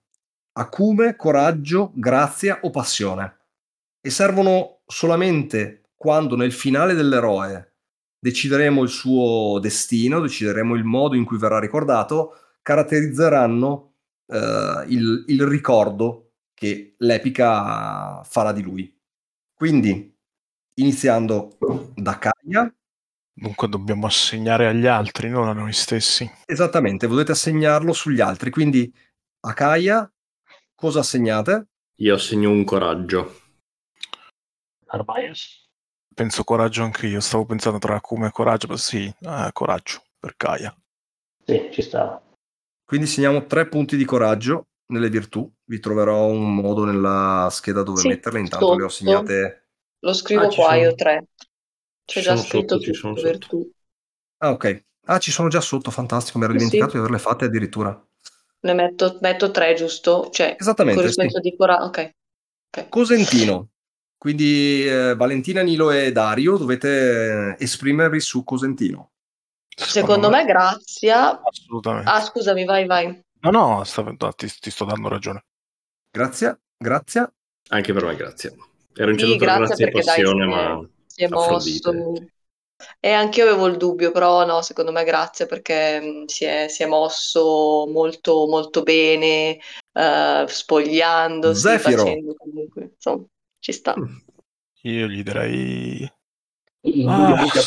acume, coraggio, grazia o passione e servono solamente quando nel finale dell'eroe decideremo il suo destino, decideremo il modo in cui verrà ricordato, caratterizzeranno eh, il, il ricordo che l'epica farà di lui. Quindi, iniziando da Kaya. Dunque dobbiamo assegnare agli altri, non a noi stessi. Esattamente, volete assegnarlo sugli altri. Quindi a Kaya cosa assegnate? Io assegno un coraggio. Armaius? Penso coraggio anche io, stavo pensando tra Akuma e coraggio, ma sì, eh, coraggio per Kaya. Sì, ci stava. Quindi segniamo tre punti di coraggio nelle virtù. Vi troverò un modo nella scheda dove sì, metterle. Intanto sotto. le ho segnate. Lo scrivo ah, qua sono... io tre. C'è già scritto sotto, sotto virtù. Ah, ok. Ah, ci sono già sotto, fantastico. Mi ero dimenticato sì. di averle fatte addirittura. Ne metto, metto tre, giusto? Cioè, Esattamente. Sì. Di cora... okay. ok. Cosentino. Quindi eh, Valentina, Nilo e Dario dovete esprimervi su Cosentino. Secondo, Secondo me, me, Grazia. Assolutamente. Ah, scusami, vai, vai. No, no, sta, ti, ti, sto dando ragione. Grazie, grazie. Anche per me, grazie. Ero in Sì, ceduto per grazie grazie perché dai, passione, si è, ma si è mosso. E anche io avevo il dubbio, però no, secondo me grazie perché mh, si è, si è mosso molto, molto bene, eh, spogliandosi, Zefiro. facendo comunque, insomma, ci sta. Mm. Io gli direi... Indubbiamente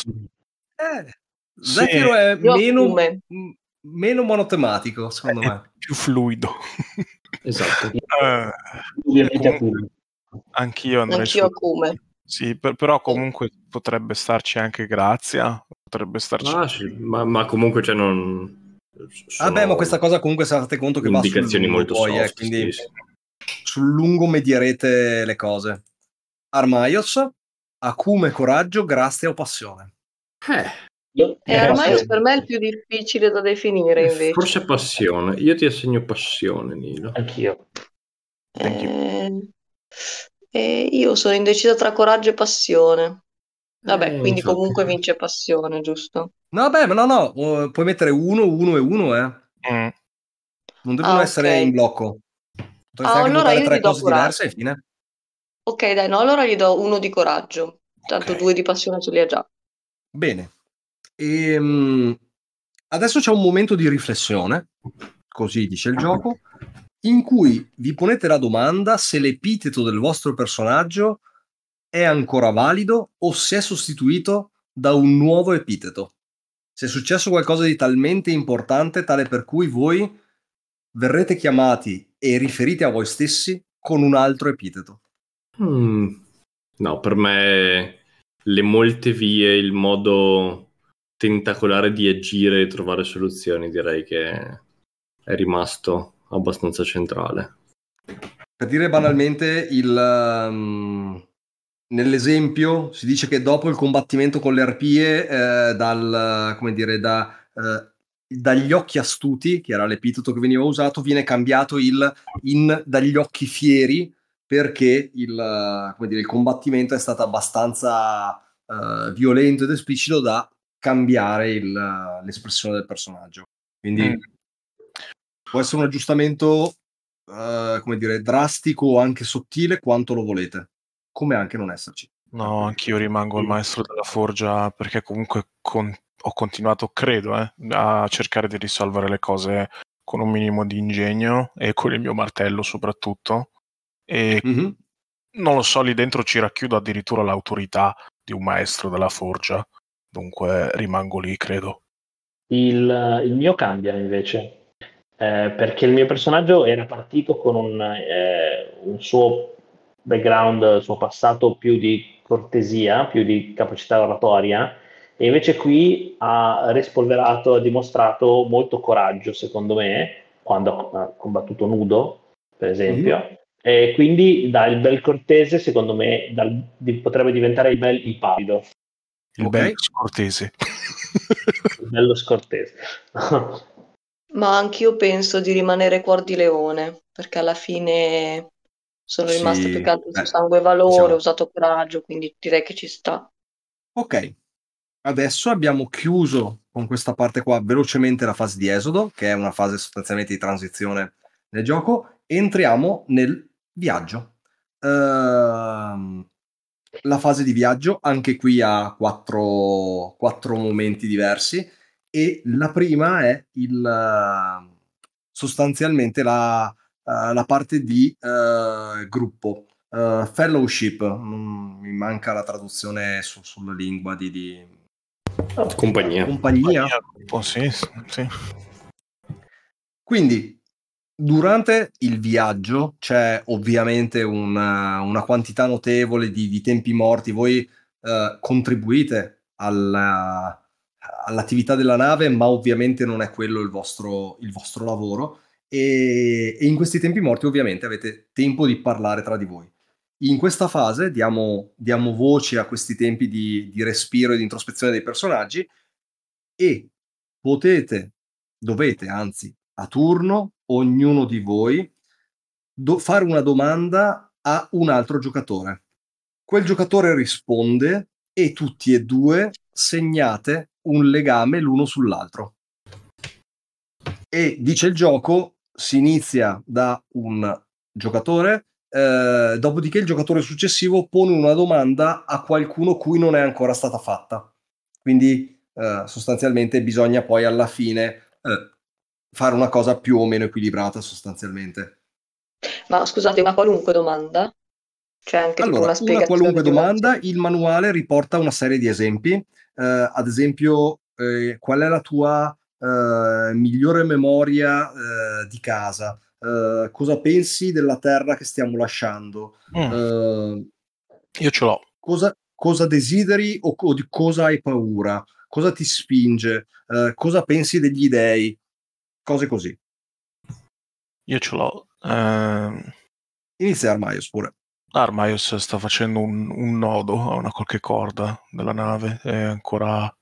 Ah. Eh, Sì. Zefiro è Io meno, m- meno monotematico, secondo È me. più fluido. Esatto. Eh, Akume. anch'io andrei Anch'io su... Akume. Sì, per- però comunque potrebbe starci anche Grazia, potrebbe starci... Ah, sì, ma, ma comunque cioè non... Vabbè, ma questa cosa comunque se fate conto che va sul lungo molto poi, eh, soft. quindi sì, sì. sul lungo medierete le cose. Armaios, Acume, coraggio, grazia o passione. Eh, Io E direi Armaios passione. per me è il più difficile da definire invece. forse passione. Io ti assegno passione, Nilo. Anch'io. You. Eh, io sono indecisa tra coraggio e passione. Vabbè, Eh, quindi infatti. comunque vince passione, giusto? No, vabbè, ma no, no, eh, puoi mettere uno, uno e uno, eh. Mm. Non devono Ah, essere in blocco. Potresti Ah, allora io tre gli do cose diverse e fine. Ok, dai, no, allora gli do uno di coraggio. Tanto Ok. due di passione ce li ha già. Bene. Ehm, adesso c'è un momento di riflessione, così dice il gioco, in cui vi ponete la domanda se l'epiteto del vostro personaggio è ancora valido o se è sostituito da un nuovo epiteto. Se è successo qualcosa di talmente importante tale per cui voi verrete chiamati e riferiti a voi stessi con un altro epiteto. Mm, No, per me le molte vie, il modo tentacolare di agire e trovare soluzioni, direi che è rimasto abbastanza centrale. Per dire banalmente, il, ehm, nell'esempio si dice che dopo il combattimento con le arpie, eh, dal, dire, da, eh, dagli occhi astuti, che era l'epiteto che veniva usato, viene cambiato il in dagli occhi fieri perché il, eh, dire, il combattimento è stato abbastanza eh, violento ed esplicito da cambiare il, l'espressione del personaggio. Quindi Mm. può essere un aggiustamento eh, come dire, drastico o anche sottile quanto lo volete, come anche non esserci. No, anch'io rimango il maestro della forgia perché comunque con- ho continuato, credo, eh, a cercare di risolvere le cose con un minimo di ingegno e con il mio martello soprattutto. E Mhm. non lo so, lì dentro ci racchiudo addirittura l'autorità di un maestro della forgia. Dunque rimango lì, credo. Il, il mio cambia invece, eh, perché il mio personaggio era partito con un, eh, un suo background, il suo passato più di cortesia, più di capacità oratoria, e invece qui ha rispolverato, ha dimostrato molto coraggio, secondo me, quando ha combattuto nudo, per esempio. E quindi dal bel cortese, secondo me, dal- di- potrebbe diventare il bel impavido, Il Ok. bel scortese. il bello scortese. Ma anch'io penso di rimanere cuor di leone, perché alla fine sono Sì, rimasta più che altro su sangue e valore, diciamo- ho usato coraggio, quindi direi che ci sta. Ok, adesso abbiamo chiuso con questa parte qua velocemente la fase di esodo, che è una fase sostanzialmente di transizione nel gioco. Entriamo nel viaggio. Ehm, la fase di viaggio anche qui ha quattro, quattro momenti diversi e la prima è il, sostanzialmente la, eh, la parte di eh, gruppo. Eh, fellowship, mm, mi manca la traduzione su- sulla lingua di, di Compagnia. compagnia. Oh, sì, sì. Quindi durante il viaggio c'è ovviamente una, una quantità notevole di, di tempi morti. Voi eh, contribuite alla- all'attività della nave, ma ovviamente non è quello il vostro, il vostro lavoro. E, e in questi tempi morti ovviamente avete tempo di parlare tra di voi. In questa fase diamo, diamo voce a questi tempi di, di respiro e di introspezione dei personaggi e potete, dovete anzi, a turno, ognuno di voi, do- fare una domanda a un altro giocatore. Quel giocatore risponde e tutti e due segnate un legame l'uno sull'altro. E dice il gioco, si inizia da un giocatore eh, dopodiché il giocatore successivo pone una domanda a qualcuno cui non è ancora stata fatta. Quindi eh, sostanzialmente bisogna poi alla fine eh, fare una cosa più o meno equilibrata sostanzialmente. Ma scusate, una qualunque domanda? C'è anche allora, una una qualunque domanda, il manuale riporta una serie di esempi, eh, ad esempio eh, qual è la tua eh, migliore memoria eh, di casa, Eh, cosa pensi della terra che stiamo lasciando, Mm, Eh, io ce l'ho. cosa, cosa desideri o, o di cosa hai paura, cosa ti spinge, cosa pensi degli dei, cose così. Io ce l'ho. Ehm, Inizia Armaios pure. Armaios sta facendo un, un nodo a una qualche corda della nave. È ancora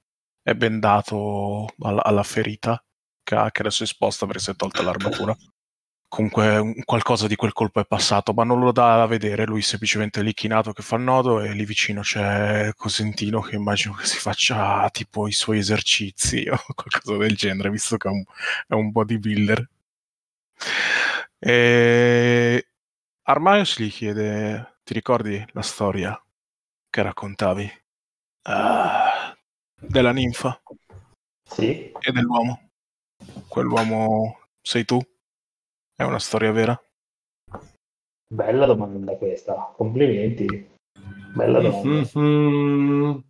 è bendato alla, alla ferita che, ha, che adesso è esposta perché si è tolta l'armatura. Comunque un- qualcosa di quel colpo è passato, ma non lo dà a vedere. Lui semplicemente lì chinato che fa il nodo e lì vicino c'è Cosentino che immagino che si faccia tipo i suoi esercizi o qualcosa del genere, visto che è un, è un bodybuilder. E Armaios gli chiede: Ti ricordi la storia che raccontavi? Ah, della ninfa Sì, e dell'uomo. Quell'uomo sei tu? È una storia vera? bella domanda questa. Complimenti. Bella domanda.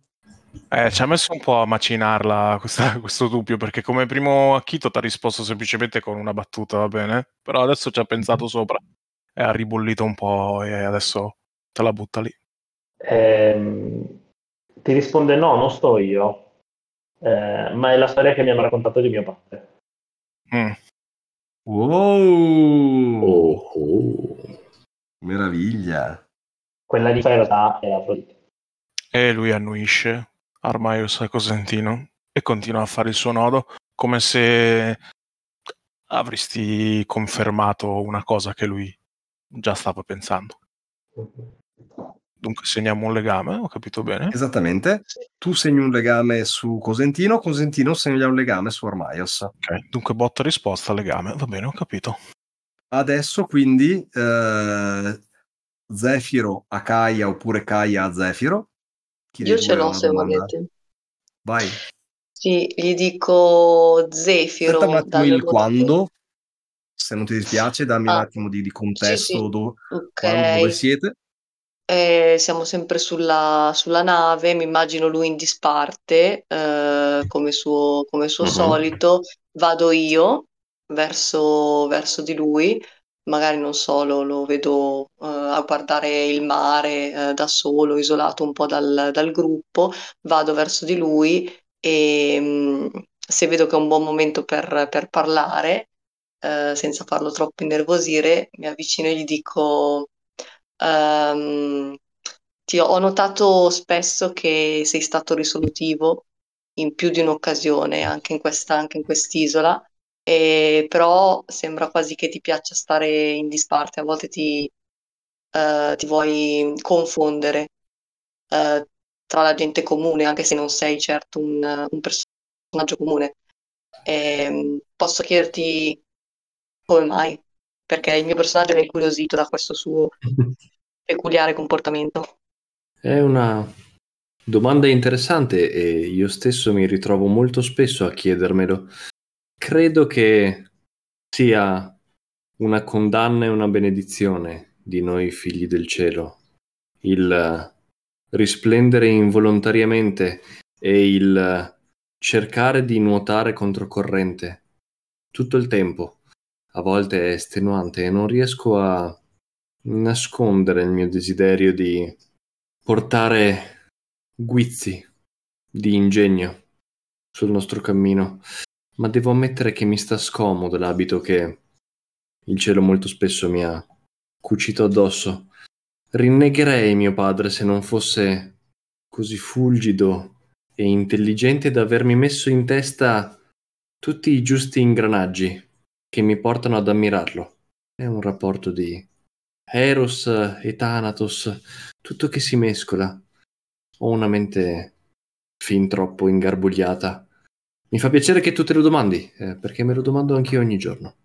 Eh, ci ha messo un po' a macinarla questa- questo dubbio, perché come primo acchito ti ha risposto semplicemente con una battuta, va bene? Però adesso ci ha pensato sopra e ha ribollito un po' e adesso te la butta lì. Ehm, ti risponde no, non sto io, Eh, ma è la storia che mi hanno raccontato di mio padre. Mm. Wow! Oh, oh. Meraviglia. Quella di realtà è Afrodite. E lui annuisce, Armaios a Cosentino, e continua a fare il suo nodo come se avresti confermato una cosa che lui già stava pensando. Dunque segniamo un legame, ho capito bene? Esattamente. Tu segni un legame su Cosentino, Cosentino segna un legame su Armaios. Ok, dunque botta risposta legame, va bene, ho capito. Adesso quindi eh, Zefiro a Kaia oppure Kaia a Zefiro. Chi Io ce l'ho se domanda? volete. Vai. Sì, gli dico Zefiro. Aspetta un attimo il quando, se non ti dispiace, dammi un Ah, attimo di, di sì, contesto sì. do- Ok. quando- dove siete. Eh, siamo sempre sulla, sulla nave, mi immagino lui in disparte, eh, come suo, come suo Mhm. solito. Vado io verso, verso di lui, magari non so, lo, vedo eh, a guardare il mare eh, da solo, isolato un po' dal, dal gruppo. Vado verso di lui e mh, se vedo che è un buon momento per, per parlare, eh, senza farlo troppo innervosire, mi avvicino e gli dico. Ehm, ti ho ho notato spesso che sei stato risolutivo in più di un'occasione, anche in questa, anche in quest'isola, e però sembra quasi che ti piaccia stare in disparte, a volte ti, eh, ti vuoi confondere eh, tra la gente comune, anche se non sei certo un, un personaggio comune. Ehm, posso chiederti come mai? Perché il mio personaggio è incuriosito da questo suo peculiare comportamento. È una domanda interessante e io stesso mi ritrovo molto spesso a chiedermelo. Credo che sia una condanna e una benedizione di noi figli del cielo il risplendere involontariamente e il cercare di nuotare controcorrente tutto il tempo. A volte è estenuante e non riesco a nascondere il mio desiderio di portare guizzi di ingegno sul nostro cammino, ma devo ammettere che mi sta scomodo l'abito che il cielo molto spesso mi ha cucito addosso. Rinnegherei mio padre se non fosse così fulgido e intelligente da avermi messo in testa tutti i giusti ingranaggi che mi portano ad ammirarlo. È un rapporto di Eros e Thanatos, tutto che si mescola. Ho una mente fin troppo ingarbugliata. Mi fa piacere che tu te lo domandi, eh, perché me lo domando anch'io ogni giorno.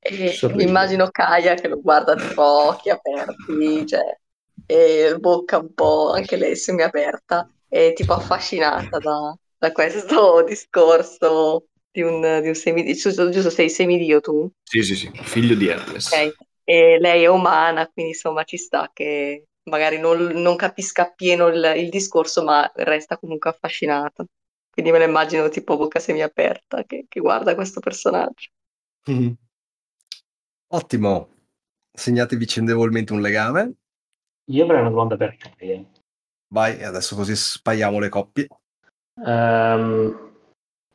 E immagino Kaya che lo guarda tipo a occhi aperti, cioè, e bocca un po' anche lei semiaperta, e tipo affascinata da, da questo discorso di un, di un semidio. Giusto, giusto, sei semidio tu? Sì, sì, sì, figlio di Hermes. Ok. E lei è umana, quindi insomma ci sta che magari non, non capisca appieno il, il discorso, ma resta comunque affascinata. Quindi me la immagino tipo bocca semiaperta che, che guarda questo personaggio. Mhm. Ottimo. Segnate vicendevolmente un legame. Io avrei una domanda per Kaya. Vai, e adesso così spaiamo le coppie. Ehm,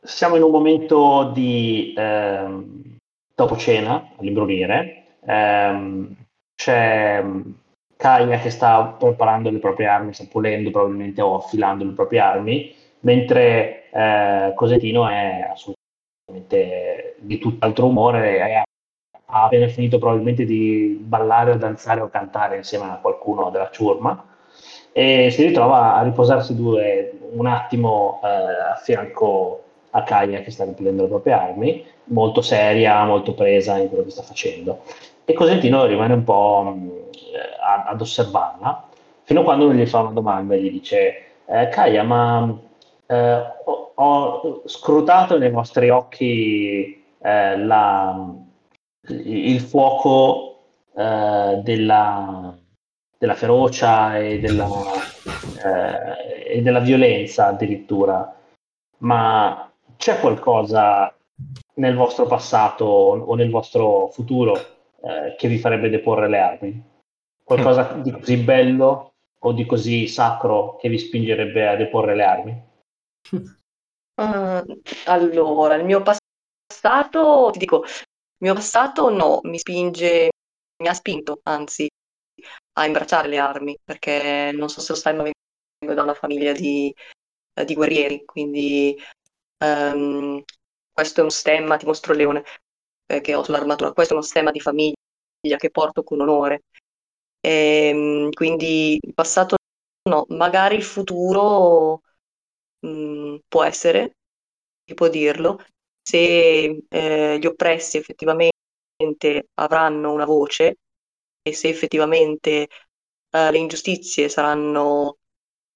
siamo in un momento di ehm, dopo cena all'imbrunire. Ehm, c'è mm, Kaya che sta preparando le proprie armi, sta pulendo probabilmente o affilando le proprie armi, mentre eh, Cosentino è assolutamente di tutt'altro umore e ha appena finito probabilmente di ballare o danzare o cantare insieme a qualcuno della ciurma e si ritrova a riposarsi due, un attimo eh, a fianco a Kaya che sta ripulendo le proprie armi, molto seria, molto presa in quello che sta facendo. E Cosentino rimane un po' mh, a- ad osservarla, fino a quando non gli fa una domanda e gli dice eh, Kaya, ma eh, ho, ho scrutato nei vostri occhi eh, la, il fuoco eh, della, della ferocia e della, eh, e della violenza addirittura, ma c'è qualcosa nel vostro passato o nel vostro futuro eh, che vi farebbe deporre le armi? Qualcosa di così bello o di così sacro che vi spingerebbe a deporre le armi? Ah, allora, il mio passato, ti dico, il mio passato no, mi spinge, mi ha spinto, anzi, a imbracciare le armi, perché non so se lo sai, ma vengo da una famiglia di, eh, di guerrieri, quindi ehm, questo è un stemma, ti mostro il leone eh, che ho sull'armatura, questo è uno stemma di famiglia che porto con onore. Ehm, quindi il passato no, magari il futuro mh, può essere, si può dirlo, se eh, gli oppressi effettivamente avranno una voce e se effettivamente eh, le ingiustizie saranno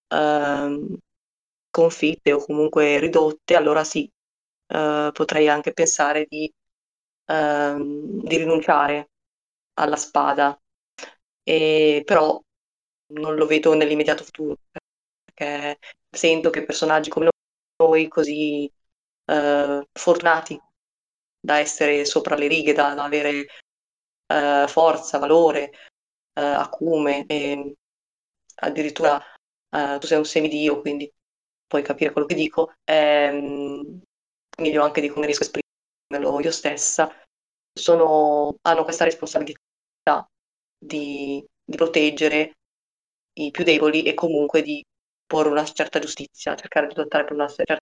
ehm, sconfitte o comunque ridotte, allora sì, eh, potrei anche pensare di, ehm, di rinunciare alla spada, e, però non lo vedo nell'immediato futuro, perché sento che personaggi come noi, così eh, fortunati da essere sopra le righe, da, da avere eh, forza, valore, eh, acume, e addirittura eh, tu sei un semidio, quindi puoi capire quello che dico, ehm, meglio anche di come riesco a esprimerlo io stessa, sono, hanno questa responsabilità di, di proteggere i più deboli e comunque di porre una certa giustizia, cercare di lottare per una certa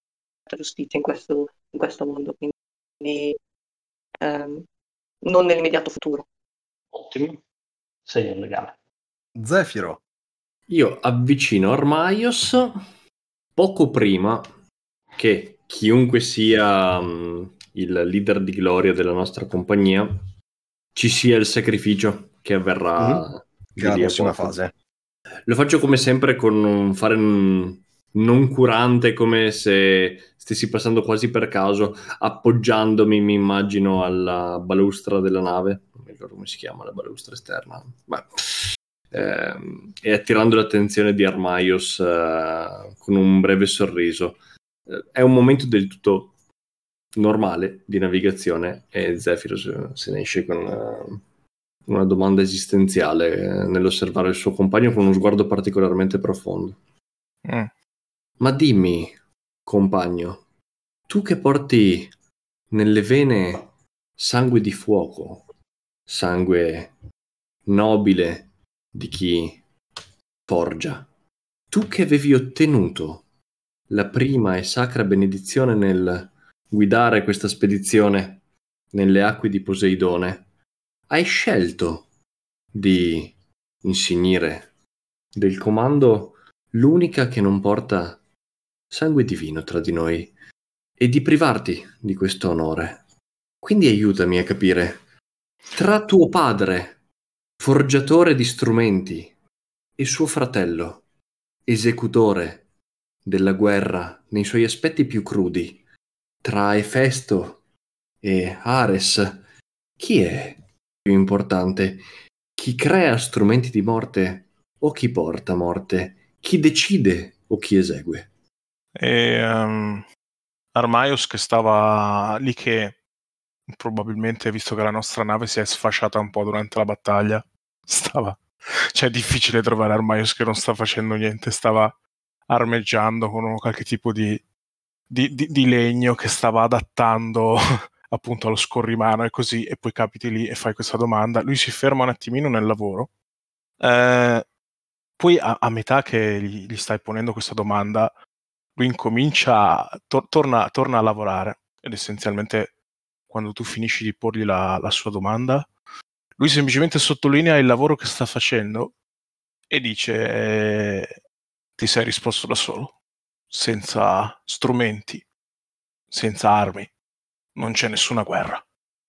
giustizia in questo, in questo mondo. Quindi ehm, non nell'immediato futuro. Ottimo, segno il legame. Zefiro. Io avvicino Armaios poco prima che chiunque sia mm, il leader di gloria della nostra compagnia ci sia il sacrificio che avverrà Mhm. di Che è la lì a prossima poco. fase. Lo faccio come sempre con un fare non curante, come se stessi passando quasi per caso, appoggiandomi, mi immagino, alla balustra della nave. Non mi ricordo come si chiama la balustra esterna. Beh, ehm, e attirando l'attenzione di Armaios eh, con un breve sorriso. Eh, è un momento del tutto normale di navigazione e Zephyr se- se ne esce con eh, una domanda esistenziale eh, nell'osservare il suo compagno con uno sguardo particolarmente profondo. Mm. Ma dimmi, compagno, tu che porti nelle vene sangue di fuoco, sangue nobile di chi forgia, tu che avevi ottenuto la prima e sacra benedizione nel guidare questa spedizione nelle acque di Poseidone, hai scelto di insignire del comando l'unica che non porta sangue divino tra di noi e di privarti di questo onore. Quindi aiutami a capire Tra tuo padre, forgiatore di strumenti, e suo fratello, esecutore della guerra nei suoi aspetti più crudi, tra Efesto e Ares, chi è più importante? Chi crea strumenti di morte o chi porta morte? Chi decide o chi esegue? E um, Armaios che stava lì che probabilmente, visto che la nostra nave si è sfasciata un po' durante la battaglia, stava... Cioè è difficile trovare Armaios che non sta facendo niente, stava armeggiando con qualche tipo di, di, di, di legno che stava adattando appunto allo scorrimano e così, e poi capiti lì e fai questa domanda. Lui si ferma un attimino nel lavoro. Eh, poi a, a, metà che gli, gli, stai ponendo questa domanda, lui incomincia, to- torna, torna, a lavorare ed essenzialmente quando tu finisci di porgli la, la sua domanda, lui semplicemente sottolinea il lavoro che sta facendo e dice eh, ti sei risposto da solo, senza strumenti, senza armi, non c'è nessuna guerra.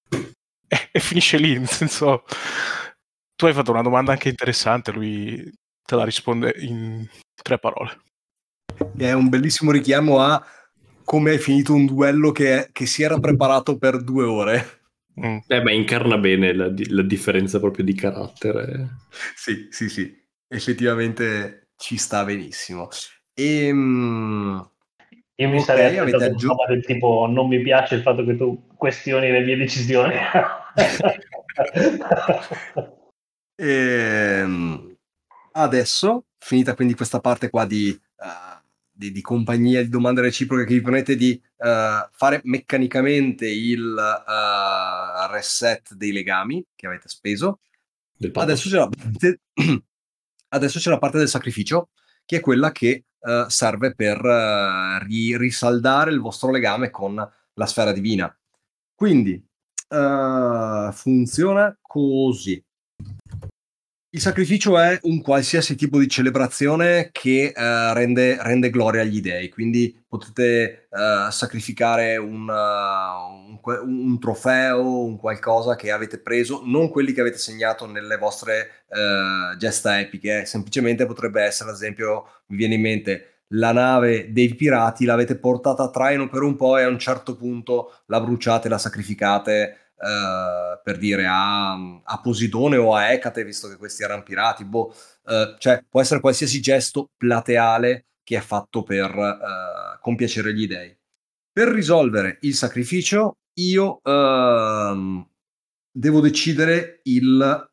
E, e finisce lì, nel senso, tu hai fatto una domanda anche interessante, lui te la risponde in tre parole. È un bellissimo richiamo a come hai finito un duello che, che si era preparato per due ore. Mm. Eh, ma incarna bene la, la, differenza proprio di carattere. Sì, sì, sì, effettivamente ci sta benissimo. E, um, io mi okay, sarei aspettato aggiung- un del tipo non mi piace il fatto che tu questioni le mie decisioni. e, ehm, adesso, finita quindi questa parte qua di, uh, di, di, compagnia, di domande reciproche che vi permette di uh, fare meccanicamente il uh, reset dei legami che avete speso, adesso c'è, parte, adesso c'è la parte del sacrificio, che è quella che uh, serve per ri- risaldare il vostro legame con la sfera divina. Quindi funziona così. Il sacrificio è un qualsiasi tipo di celebrazione che uh, rende, rende, gloria agli dei, quindi potete uh, sacrificare un, uh, un, un, trofeo, un qualcosa che avete preso, non quelli che avete segnato nelle vostre gesta epiche, semplicemente potrebbe essere, ad esempio, mi viene in mente la nave dei pirati, l'avete portata a traino per un po' e a un certo punto la bruciate, la sacrificate Uh, per dire a, a, Posidone o a Ecate, visto che questi erano pirati, boh, uh, cioè può essere qualsiasi gesto plateale che è fatto per uh, compiacere gli dei. Per risolvere il sacrificio, io ehm, devo decidere il,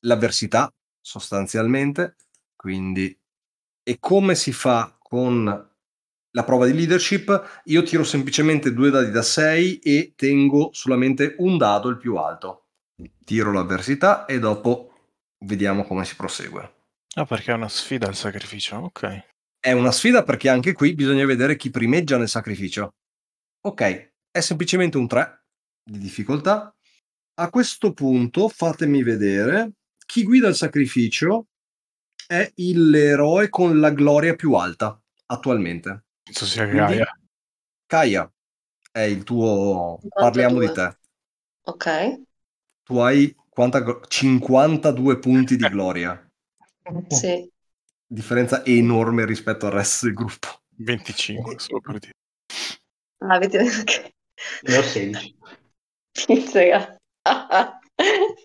l'avversità sostanzialmente, quindi e come si fa con la prova di leadership, io tiro semplicemente due dadi da 6 e tengo solamente un dado il più alto. Tiro l'avversità e dopo vediamo come si prosegue. Ah, perché è una sfida il sacrificio, ok. È una sfida perché anche qui bisogna vedere chi primeggia nel sacrificio. Ok, è semplicemente un 3 di difficoltà. A questo punto fatemi vedere chi guida il sacrificio è l'eroe con la gloria più alta attualmente. Penso sia Gaia. Gaia è il tuo... Parliamo di te. Ok. Tu hai quanta... 52 punti di gloria. sì. Differenza enorme rispetto al resto del gruppo. 25, solo per dire. Ah, avete... Ne ho 16.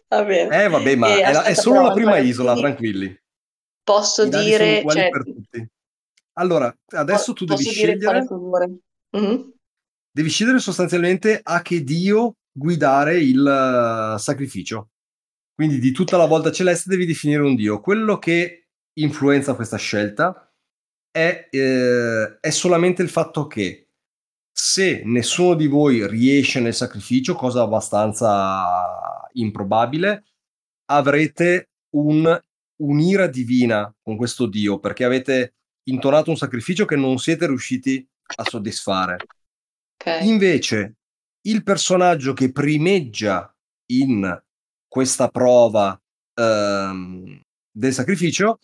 Va bene. Eh, vabbè, ma è, la, è, solo la prima isola, tranquilli. Posso dire... Cioè. Allora, adesso tu devi scegliere. Mm-hmm. Devi scegliere sostanzialmente a che dio guidare il uh, sacrificio. Quindi di tutta la volta celeste devi definire un dio. Quello che influenza questa scelta è, eh, è solamente il fatto che se nessuno di voi riesce nel sacrificio, cosa abbastanza improbabile, avrete un, un'ira divina con questo dio, perché avete intonato un sacrificio che non siete riusciti a soddisfare. Okay. Invece, il personaggio che primeggia in questa prova ehm, del sacrificio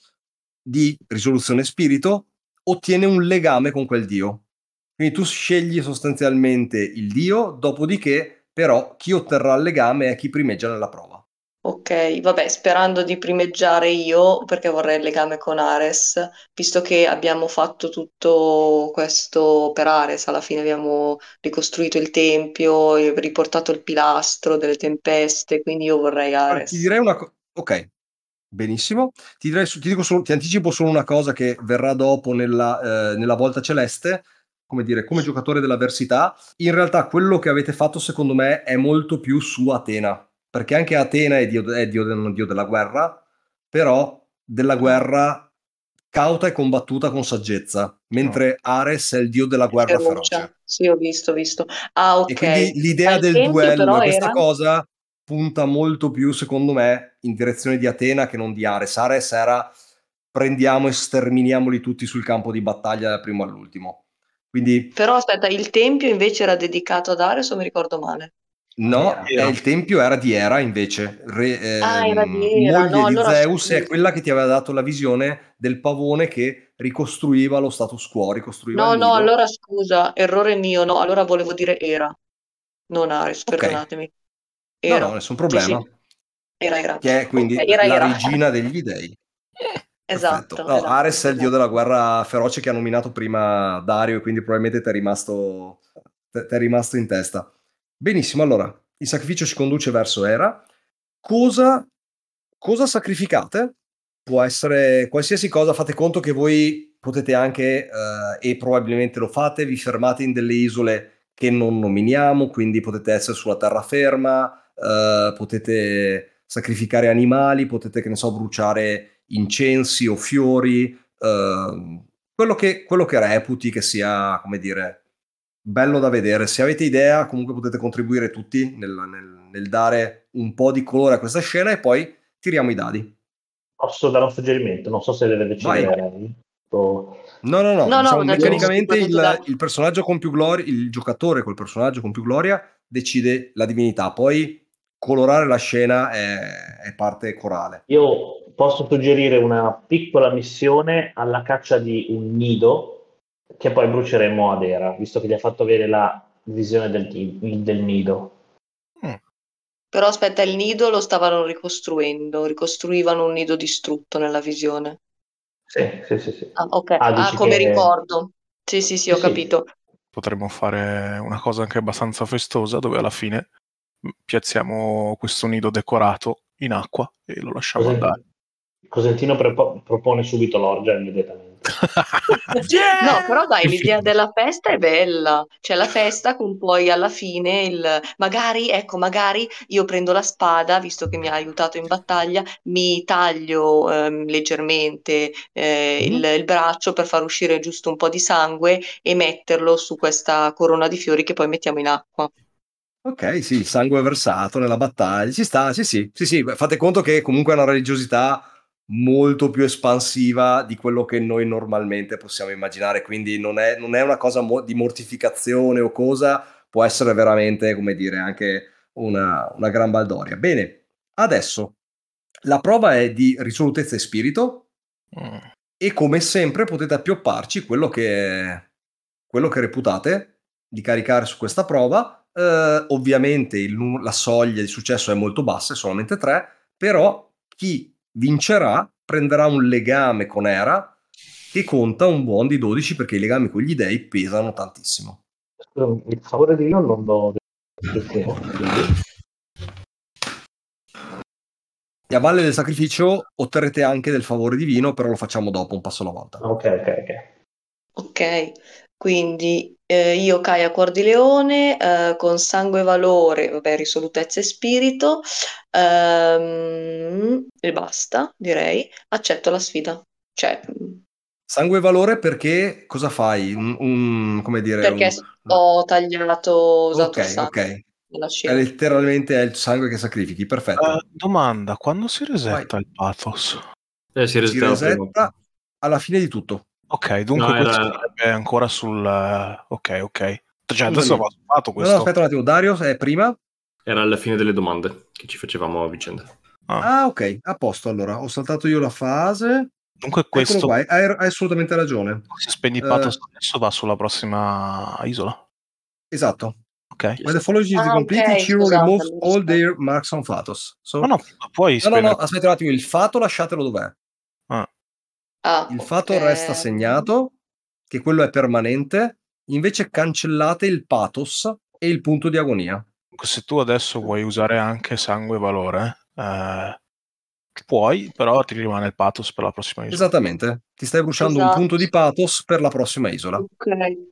di risoluzione spirito ottiene un legame con quel dio. Quindi tu scegli sostanzialmente il dio, dopodiché però chi otterrà il legame è chi primeggia nella prova. Ok, vabbè, sperando di primeggiare io, perché vorrei il legame con Ares, visto che abbiamo fatto tutto questo per Ares, alla fine abbiamo ricostruito il tempio, riportato il pilastro delle tempeste, quindi io vorrei Guarda, Ares. Ti direi una cosa. Ok, benissimo. Ti, direi, ti dico solo- ti anticipo solo una cosa che verrà dopo nella, eh, nella volta celeste. Come dire, come giocatore dell'avversità, in realtà quello che avete fatto, secondo me, è molto più su Atena. Perché anche Atena è dio, è dio, non dio della guerra, però della guerra cauta e combattuta con saggezza, mentre Ares è il dio della guerra Ferocia. feroce. Sì, ho visto, ho visto. Ah, ok. E quindi l'idea del duello questa era- cosa punta molto più, secondo me, in direzione di Atena che non di Ares. Ares era prendiamo e sterminiamoli tutti sul campo di battaglia dal primo all'ultimo. Quindi Però aspetta, il tempio invece era dedicato ad Ares o mi ricordo male? No, Era. eh, il tempio era di Era invece, re- Ah, era ehm, di Era, moglie no, di allora Zeus è quella che ti aveva dato la visione del pavone che ricostruiva lo status quo, ricostruiva No, no, allora scusa, errore mio, no, allora volevo dire era, non Ares, Ok. perdonatemi. No, Era. no, nessun Sì, problema. sì, era, era. Che è quindi Ok, era, la era. regina degli dei. Esatto. No, esatto, Ares è il dio esatto. della guerra feroce che ha nominato prima Dario e quindi probabilmente ti è rimasto, rimasto in testa. Benissimo, allora, il sacrificio ci conduce verso Era. Cosa, cosa sacrificate? Può essere qualsiasi cosa, fate conto che voi potete anche, eh, e probabilmente lo fate, vi fermate in delle isole che non nominiamo, quindi potete essere sulla terraferma, eh, potete sacrificare animali, potete, che ne so, bruciare incensi o fiori, ehm, quello, che, quello che reputi che sia, come dire, bello da vedere. Se avete idea, comunque potete contribuire tutti nel, nel- nel dare un po' di colore a questa scena e poi tiriamo i dadi. Posso dare un suggerimento? Non so se deve decidere. O- No, no, no, No, no, diciamo, da meccanicamente il, il personaggio con più gloria, il giocatore col personaggio con più gloria decide la divinità, poi colorare la scena è, è parte corale. Io posso suggerire una piccola missione alla caccia di un nido che poi bruceremo ad Era, visto che gli ha fatto avere la visione del, del nido. Però aspetta, il nido lo stavano ricostruendo, ricostruivano un nido distrutto nella visione. Sì, sì, sì. sì. Ah, ok. Ah, Ah, come che- ricordo. Sì, sì, sì, ho Sì, sì. capito. Potremmo fare una cosa anche abbastanza festosa dove alla fine piazziamo questo nido decorato in acqua e lo lasciamo Cos'è? andare. Cosentino prepo- propone subito l'orgia immediatamente. No, però dai, l'idea della festa è bella. C'è la festa con poi alla fine il... Magari, ecco, magari io prendo la spada, visto che mi ha aiutato in battaglia, mi taglio ehm, leggermente eh, il, Mhm. il braccio per far uscire giusto un po' di sangue e metterlo su questa corona di fiori che poi mettiamo in acqua. Ok, sì, il sangue versato nella battaglia, ci sta, sì, sì, sì, sì, fate conto che comunque è una religiosità molto più espansiva di quello che noi normalmente possiamo immaginare, quindi non è, non è una cosa mo- di mortificazione o cosa, può essere veramente, come dire, anche una, una gran baldoria. Bene, adesso la prova è di risolutezza e spirito Mm. e come sempre potete appiopparci quello che, quello che reputate di caricare su questa prova. Eh, ovviamente il la soglia di successo è molto bassa, è solamente 3, però chi vincerà prenderà un legame con Era che conta un buon di 12 perché i legami con gli dei pesano tantissimo. Scusami, il favore divino non lo devo. E a valle del sacrificio otterrete anche del favore divino, però lo facciamo dopo, un passo alla volta. Ok, ok, ok. Ok, quindi eh, io Caia Cuor di Leone eh, con sangue e valore, vabbè, risolutezza e spirito ehm, e basta, direi. Accetto la sfida. Cioè, mm, Sangue e valore perché cosa fai? Un, un- come dire, perché un- ho tagliato, ho usato il Ok, sangue ok. È scena. letteralmente è il sangue che sacrifichi, perfetto. Eh, domanda, quando si resetta il pathos? Eh, si si resettava prima. resetta alla fine di tutto. Ok, dunque No, era- questo sarebbe ancora sul... eh, Ok, ok. Cioè, adesso va fatto No, questo. no, aspetta un attimo, Dario è prima? Era alla fine delle domande che ci facevamo a vicenda. Ah, Ah, ok, a posto allora. Ho saltato io la fase. dunque questo, qua, hai, hai assolutamente ragione. se spegni il Eh, pathos adesso va sulla prossima isola. Esatto. Ok. When the follow is Ah, completed, ok, Shiro scusate, removes all their marks on Fatos. So- No, no, puoi no, no, no, aspetta un attimo, il fato lasciatelo dov'è. Ah, Il fatto resta segnato, che quello è permanente, invece cancellate il pathos e il punto di agonia. Se tu adesso vuoi usare anche sangue e valore, eh, puoi, però ti rimane il pathos per la prossima isola. Esattamente, ti stai bruciando un Esatto. punto di pathos per la prossima isola. Ok,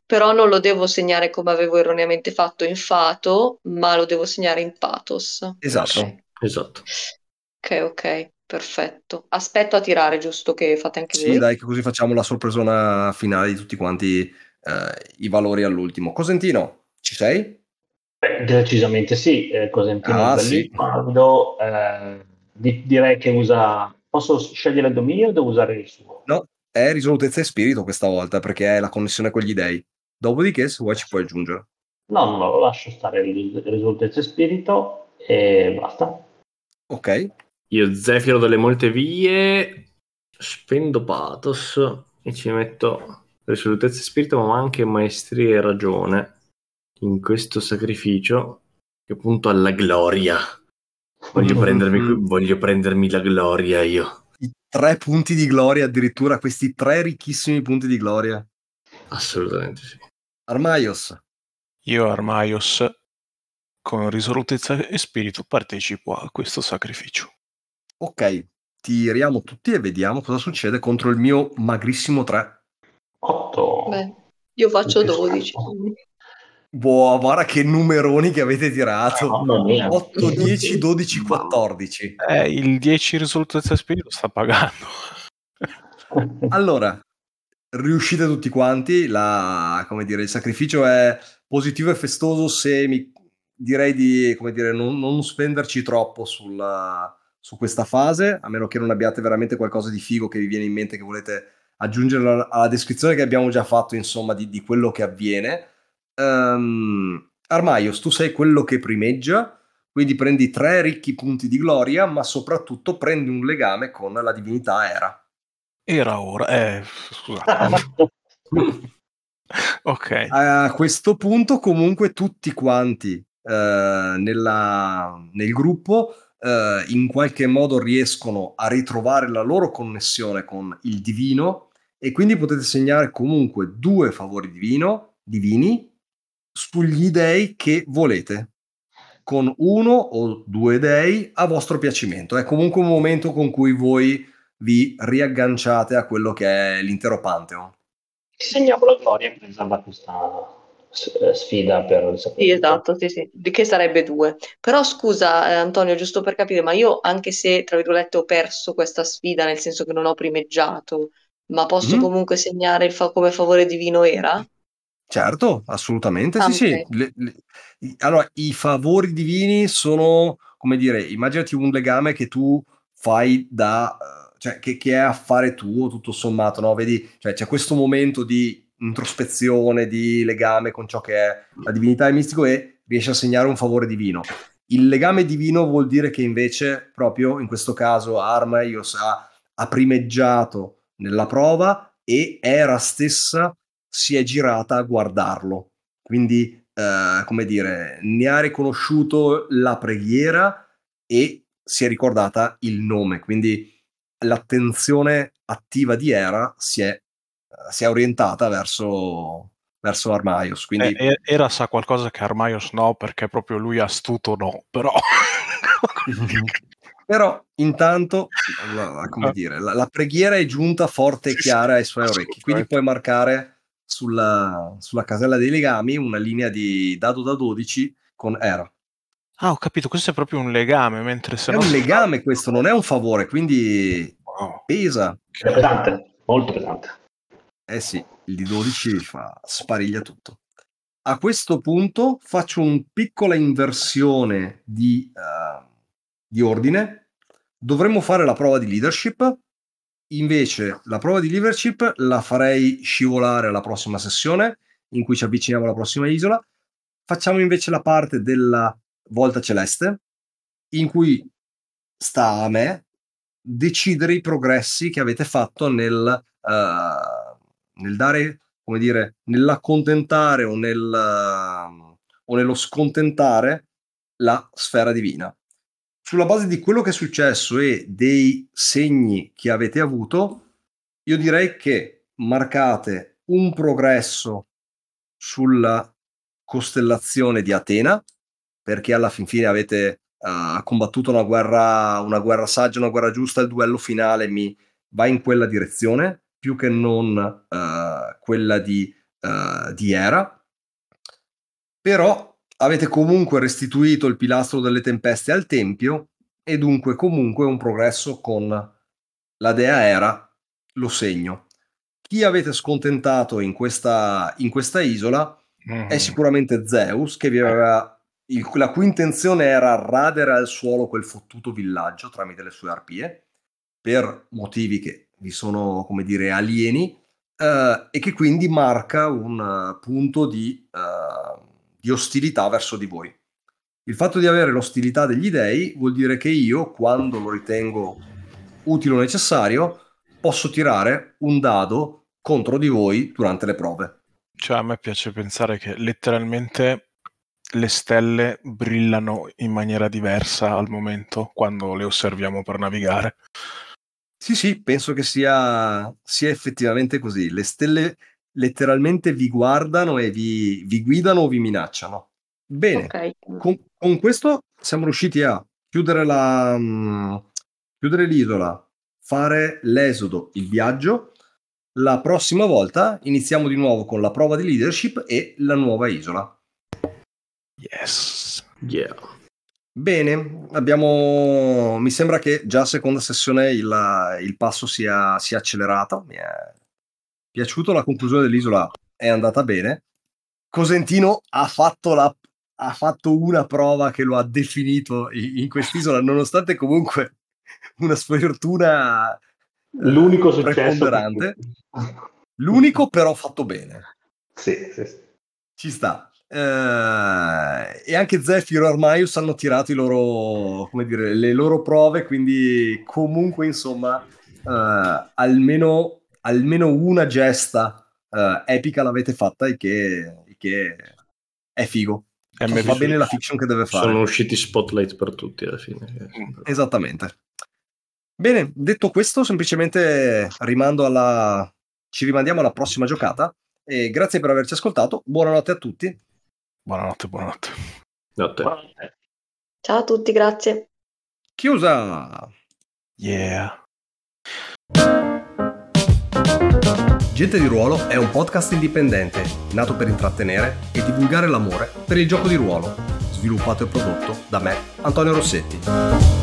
però non lo devo segnare come avevo erroneamente fatto in fato, ma lo devo segnare in pathos. Esatto. Esatto. ok, ok, perfetto. Aspetto a tirare, giusto che fate anche Sì, voi. dai, che così facciamo la sorpresona finale di tutti quanti eh, i valori all'ultimo. Cosentino, ci sei? Beh, decisamente sì, eh, Cosentino Ah, sì. quando, eh, di- direi che usa... Posso scegliere il dominio o devo usare il suo? No, è risolutezza e spirito questa volta perché è la connessione con gli dei. Dopodiché, se vuoi, ci puoi aggiungere. No, no, no, lo lascio stare il risolutezza e spirito e basta. Ok, Io Zefiro delle molte vie, spendo pathos e ci metto risolutezza e spirito, ma anche maestria e ragione in questo sacrificio che punto alla gloria. Voglio prendermi, voglio prendermi la gloria io. i tre punti di gloria, addirittura questi tre ricchissimi punti di gloria. Assolutamente sì. Armaios, Io, Armaios, con risolutezza e spirito, partecipo a questo sacrificio. Ok, tiriamo tutti e vediamo cosa succede contro il mio magrissimo 3. 8. Beh, io faccio 12. Boh, guarda che numeroni che avete tirato. Mia. 8, 10, 12, 14. Eh, il 10 risolutezza e spirito sta pagando. Allora, riuscite tutti quanti, la, come dire, il sacrificio è positivo e festoso se mi direi di come dire, non, non spenderci troppo sulla- su questa fase, a meno che non abbiate veramente qualcosa di figo che vi viene in mente che volete aggiungere alla, descrizione che abbiamo già fatto, insomma, di, di quello che avviene. Ehm, Armaios, tu sei quello che primeggia, quindi prendi tre ricchi punti di gloria, ma soprattutto prendi un legame con la divinità Era. Era ora. Eh, scusate. ok. A questo punto, comunque, tutti quanti eh, nella- nel gruppo eh, in qualche modo riescono a ritrovare la loro connessione con il divino e quindi potete segnare comunque due favori divino, divini sugli dei che volete con uno o due dei a vostro piacimento. È comunque un momento con cui voi vi riagganciate a quello che è l'intero Pantheon. Segniamo la gloria presa da questa sfida per il Sì, esatto, sì, sì, di che sarebbe due. Però scusa, eh, Antonio, giusto per capire, ma io anche se, tra virgolette, ho perso questa sfida, nel senso che non ho primeggiato, ma posso Mhm. comunque segnare il fa- come favore divino era? Certo, assolutamente, Ah, sì, sì. ok. Le- le- allora, i favori divini sono, come dire, immaginati un legame che tu fai da, eh, cioè che, che è affare tuo, tutto sommato, no? Vedi, cioè c'è questo momento di introspezione, di legame con ciò che è la divinità e il mistico e riesci a segnare un favore divino. Il legame divino vuol dire che invece, proprio in questo caso, Armaios ha, ha primeggiato nella prova e Era stessa si è girata a guardarlo. Quindi, eh, come dire, ne ha riconosciuto la preghiera e si è ricordata il nome. Quindi l'attenzione attiva di Era si è, si è orientata verso, verso Armaios. Quindi, Eh, era sa qualcosa che Armaios no, perché proprio lui astuto no, però... Però intanto, come dire, la, la preghiera è giunta forte e chiara ai suoi orecchi, quindi puoi marcare sulla, sulla casella dei legami una linea di dado da 12 con Era. Ah, ho capito, questo è proprio un legame, mentre se È no... un legame questo, non è un favore, quindi Wow. pesa. È pesante, molto pesante. Eh sì, il di 12 fa spariglia tutto. A questo punto faccio una piccola inversione di, eh, di ordine. Dovremmo fare la prova di leadership. Invece, la prova di leadership la farei scivolare alla prossima sessione, in cui ci avviciniamo alla prossima isola. Facciamo invece la parte della volta celeste, in cui sta a me decidere i progressi che avete fatto nel, eh, nel dare, come dire, nell'accontentare o nel, eh, o nello scontentare la sfera divina. Sulla base di quello che è successo e dei segni che avete avuto, io direi che marcate un progresso sulla costellazione di Atena, perché alla fin fine avete uh, combattuto una guerra, una guerra saggia, una guerra giusta, il duello finale mi va in quella direzione, più che non uh, quella di, uh, di Era. Però avete comunque restituito il pilastro delle tempeste al Tempio e dunque comunque un progresso con la dea Era, lo segno. Chi avete scontentato in questa, in questa isola mm-hmm. è sicuramente Zeus, che vi aveva il, la cui intenzione era radere al suolo quel fottuto villaggio tramite le sue arpie, per motivi che vi sono, come dire, alieni, eh, e che quindi marca un uh, punto di, uh, di ostilità verso di voi. Il fatto di avere l'ostilità degli dei vuol dire che io, quando lo ritengo utile o necessario, posso tirare un dado contro di voi durante le prove. Cioè, a me piace pensare che letteralmente le stelle brillano in maniera diversa al momento quando le osserviamo per navigare. Sì, sì, penso che sia, sia effettivamente così. Le stelle letteralmente vi guardano e vi, vi guidano o vi minacciano. Bene, okay. con, con, questo siamo riusciti a chiudere, la, um, chiudere l'isola, fare l'esodo, il viaggio. La prossima volta iniziamo di nuovo con la prova di leadership e la nuova isola. Yes. Yeah. Bene, abbiamo. Mi sembra che già a seconda sessione il, il passo sia, sia accelerato. Mi è piaciuto, la conclusione dell'isola è andata bene. Cosentino ha fatto, la, ha fatto una prova che lo ha definito in, in quest'isola, nonostante comunque una sfortuna l'unico successo l'unico però fatto bene sì, sì, sì. ci sta eh, e anche Zephyr e Armaius hanno tirato i loro, come dire, le loro prove, quindi comunque insomma eh, almeno, almeno, una gesta eh, epica l'avete fatta e che, che è figo. E cioè, fa bene la fiction che deve fare. Sono usciti spotlight per tutti alla fine. Esattamente. Bene, detto questo, semplicemente rimando alla... ci rimandiamo alla prossima giocata e grazie per averci ascoltato. Buonanotte a tutti Buonanotte, buonanotte. Notte. Ciao a tutti, grazie. Chiusa. Yeah. Gente di ruolo è un podcast indipendente, nato per intrattenere e divulgare l'amore per il gioco di ruolo, sviluppato e prodotto da me, Antonio Rossetti.